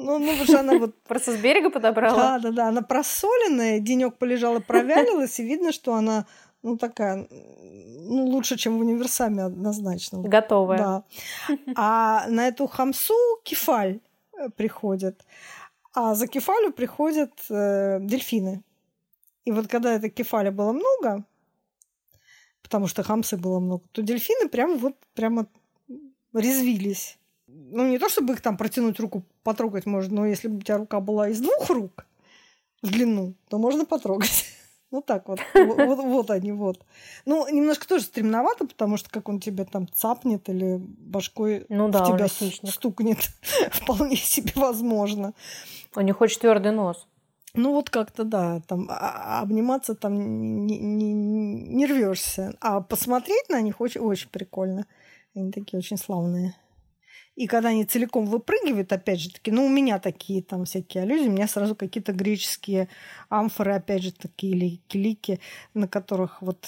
Ну, ну, потому она вот... Просто с берега подобрала? Да, да, да. Она просоленная, денек полежала, провялилась, и видно, что она, ну, такая, ну, лучше, чем в универсаме однозначно. Готовая. Да. А на эту хамсу кефаль э, приходит. А за кефалю приходят э, дельфины. И вот когда это кефаля было много, потому что хамсы было много, то дельфины прямо вот прямо резвились. Ну, не то, чтобы их там протянуть руку, потрогать можно, но если бы у тебя рука была из двух рук в длину, то можно потрогать. Ну так вот, вот, вот они вот. Ну, немножко тоже стремновато, потому что как он тебя там цапнет или башкой ну, да, в тебя стукнет, вполне себе возможно. У них очень твердый нос. Ну вот как-то да, там а, а обниматься там не, не, не рвешься, а посмотреть на них очень, очень прикольно. Они такие очень славные. И когда они целиком выпрыгивают, опять же таки, ну, у меня такие там всякие аллюзии, у меня сразу какие-то греческие амфоры, опять же такие, или килики, на которых вот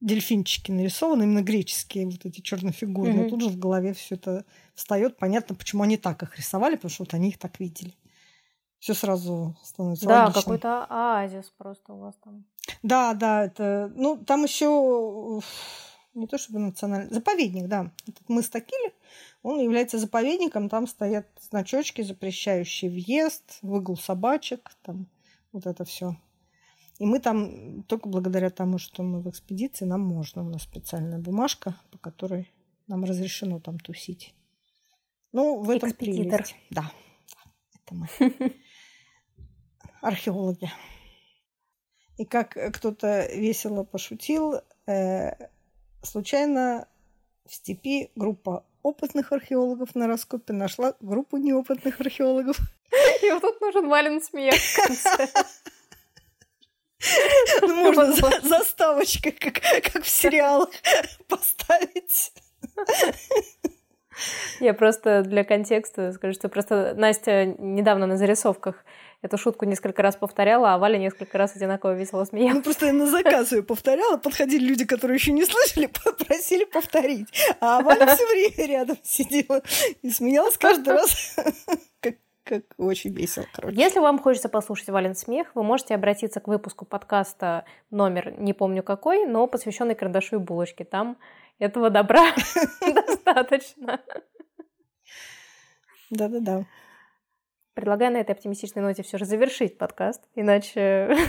дельфинчики нарисованы, именно греческие, вот эти чернофигурные. Mm-hmm. Тут же в голове все это встает. Понятно, почему они так их рисовали, потому что вот они их так видели. Все сразу становится Да, логичным. какой-то оазис просто у вас там. Да, да, это. Ну, там еще не то чтобы национальный, заповедник, да. Этот мыс Такили, он является заповедником, там стоят значочки, запрещающие въезд, выгул собачек, там вот это все. И мы там, только благодаря тому, что мы в экспедиции, нам можно. У нас специальная бумажка, по которой нам разрешено там тусить. Ну, в этом Экспедитор. прелесть. Да, это мы. Археологи. И как кто-то весело пошутил, э, случайно в степи группа опытных археологов на раскопе нашла группу неопытных археологов. И вот тут нужен Вален смех в конце. Ну, можно за, заставочкой, как, как в сериалах, поставить. Я просто для контекста скажу, что просто Настя недавно на зарисовках эту шутку несколько раз повторяла, а Валя несколько раз одинаково весело смеялась. Ну, просто я на заказ ее повторяла, подходили люди, которые еще не слышали, попросили повторить. А Валя все время рядом сидела и смеялась каждый раз, как, как очень весело, короче. Если вам хочется послушать Вален смех, вы можете обратиться к выпуску подкаста номер не помню какой, но посвященный карандашу и булочке. Там этого добра достаточно. Да-да-да. Предлагаю на этой оптимистичной ноте все же завершить подкаст, иначе...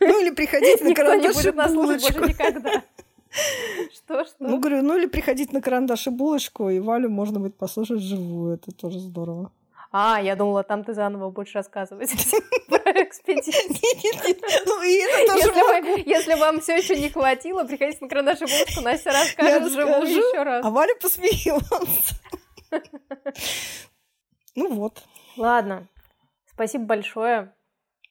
Ну или приходите на карандаш больше никогда. Что, что? Ну, говорю, ну или приходить на карандаш и булочку, и Валю можно будет послушать живую, это тоже здорово. А, я думала, там ты заново будешь рассказывать Нет, нет, ну и это тоже если, вы, если вам все еще не хватило, приходите на карандаш и булочку, Настя расскажет живую еще раз. А Валя посмеется. Ну вот. Ладно. Спасибо большое.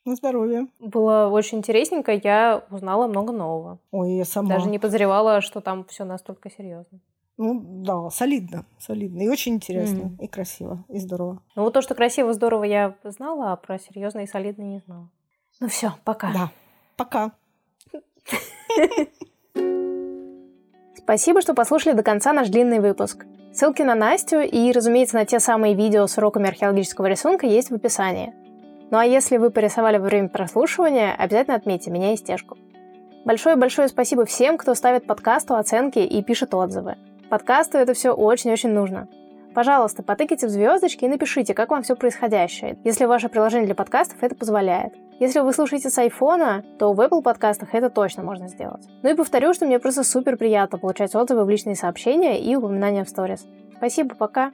На здоровье. Было очень интересненько, я узнала много нового. Ой, я сама. Даже не подозревала, что там все настолько серьезно. Ну да, солидно, солидно. И очень интересно, mm. и красиво, и здорово. Ну вот то, что красиво, здорово, я знала, а про серьезно и солидно не знала. Ну все, пока. Да, пока. Спасибо, что послушали до конца наш длинный выпуск. Ссылки на Настю и, разумеется, на те самые видео с уроками археологического рисунка есть в описании. Ну а если вы порисовали во время прослушивания, обязательно отметьте меня и стежку. Большое-большое спасибо всем, кто ставит подкасту оценки и пишет отзывы. Подкасту это все очень-очень нужно. Пожалуйста, потыкайте в звездочки и напишите, как вам все происходящее, если ваше приложение для подкастов это позволяет. Если вы слушаете с айфона, то в Apple подкастах это точно можно сделать. Ну и повторю, что мне просто супер приятно получать отзывы в личные сообщения и упоминания в сторис. Спасибо, пока!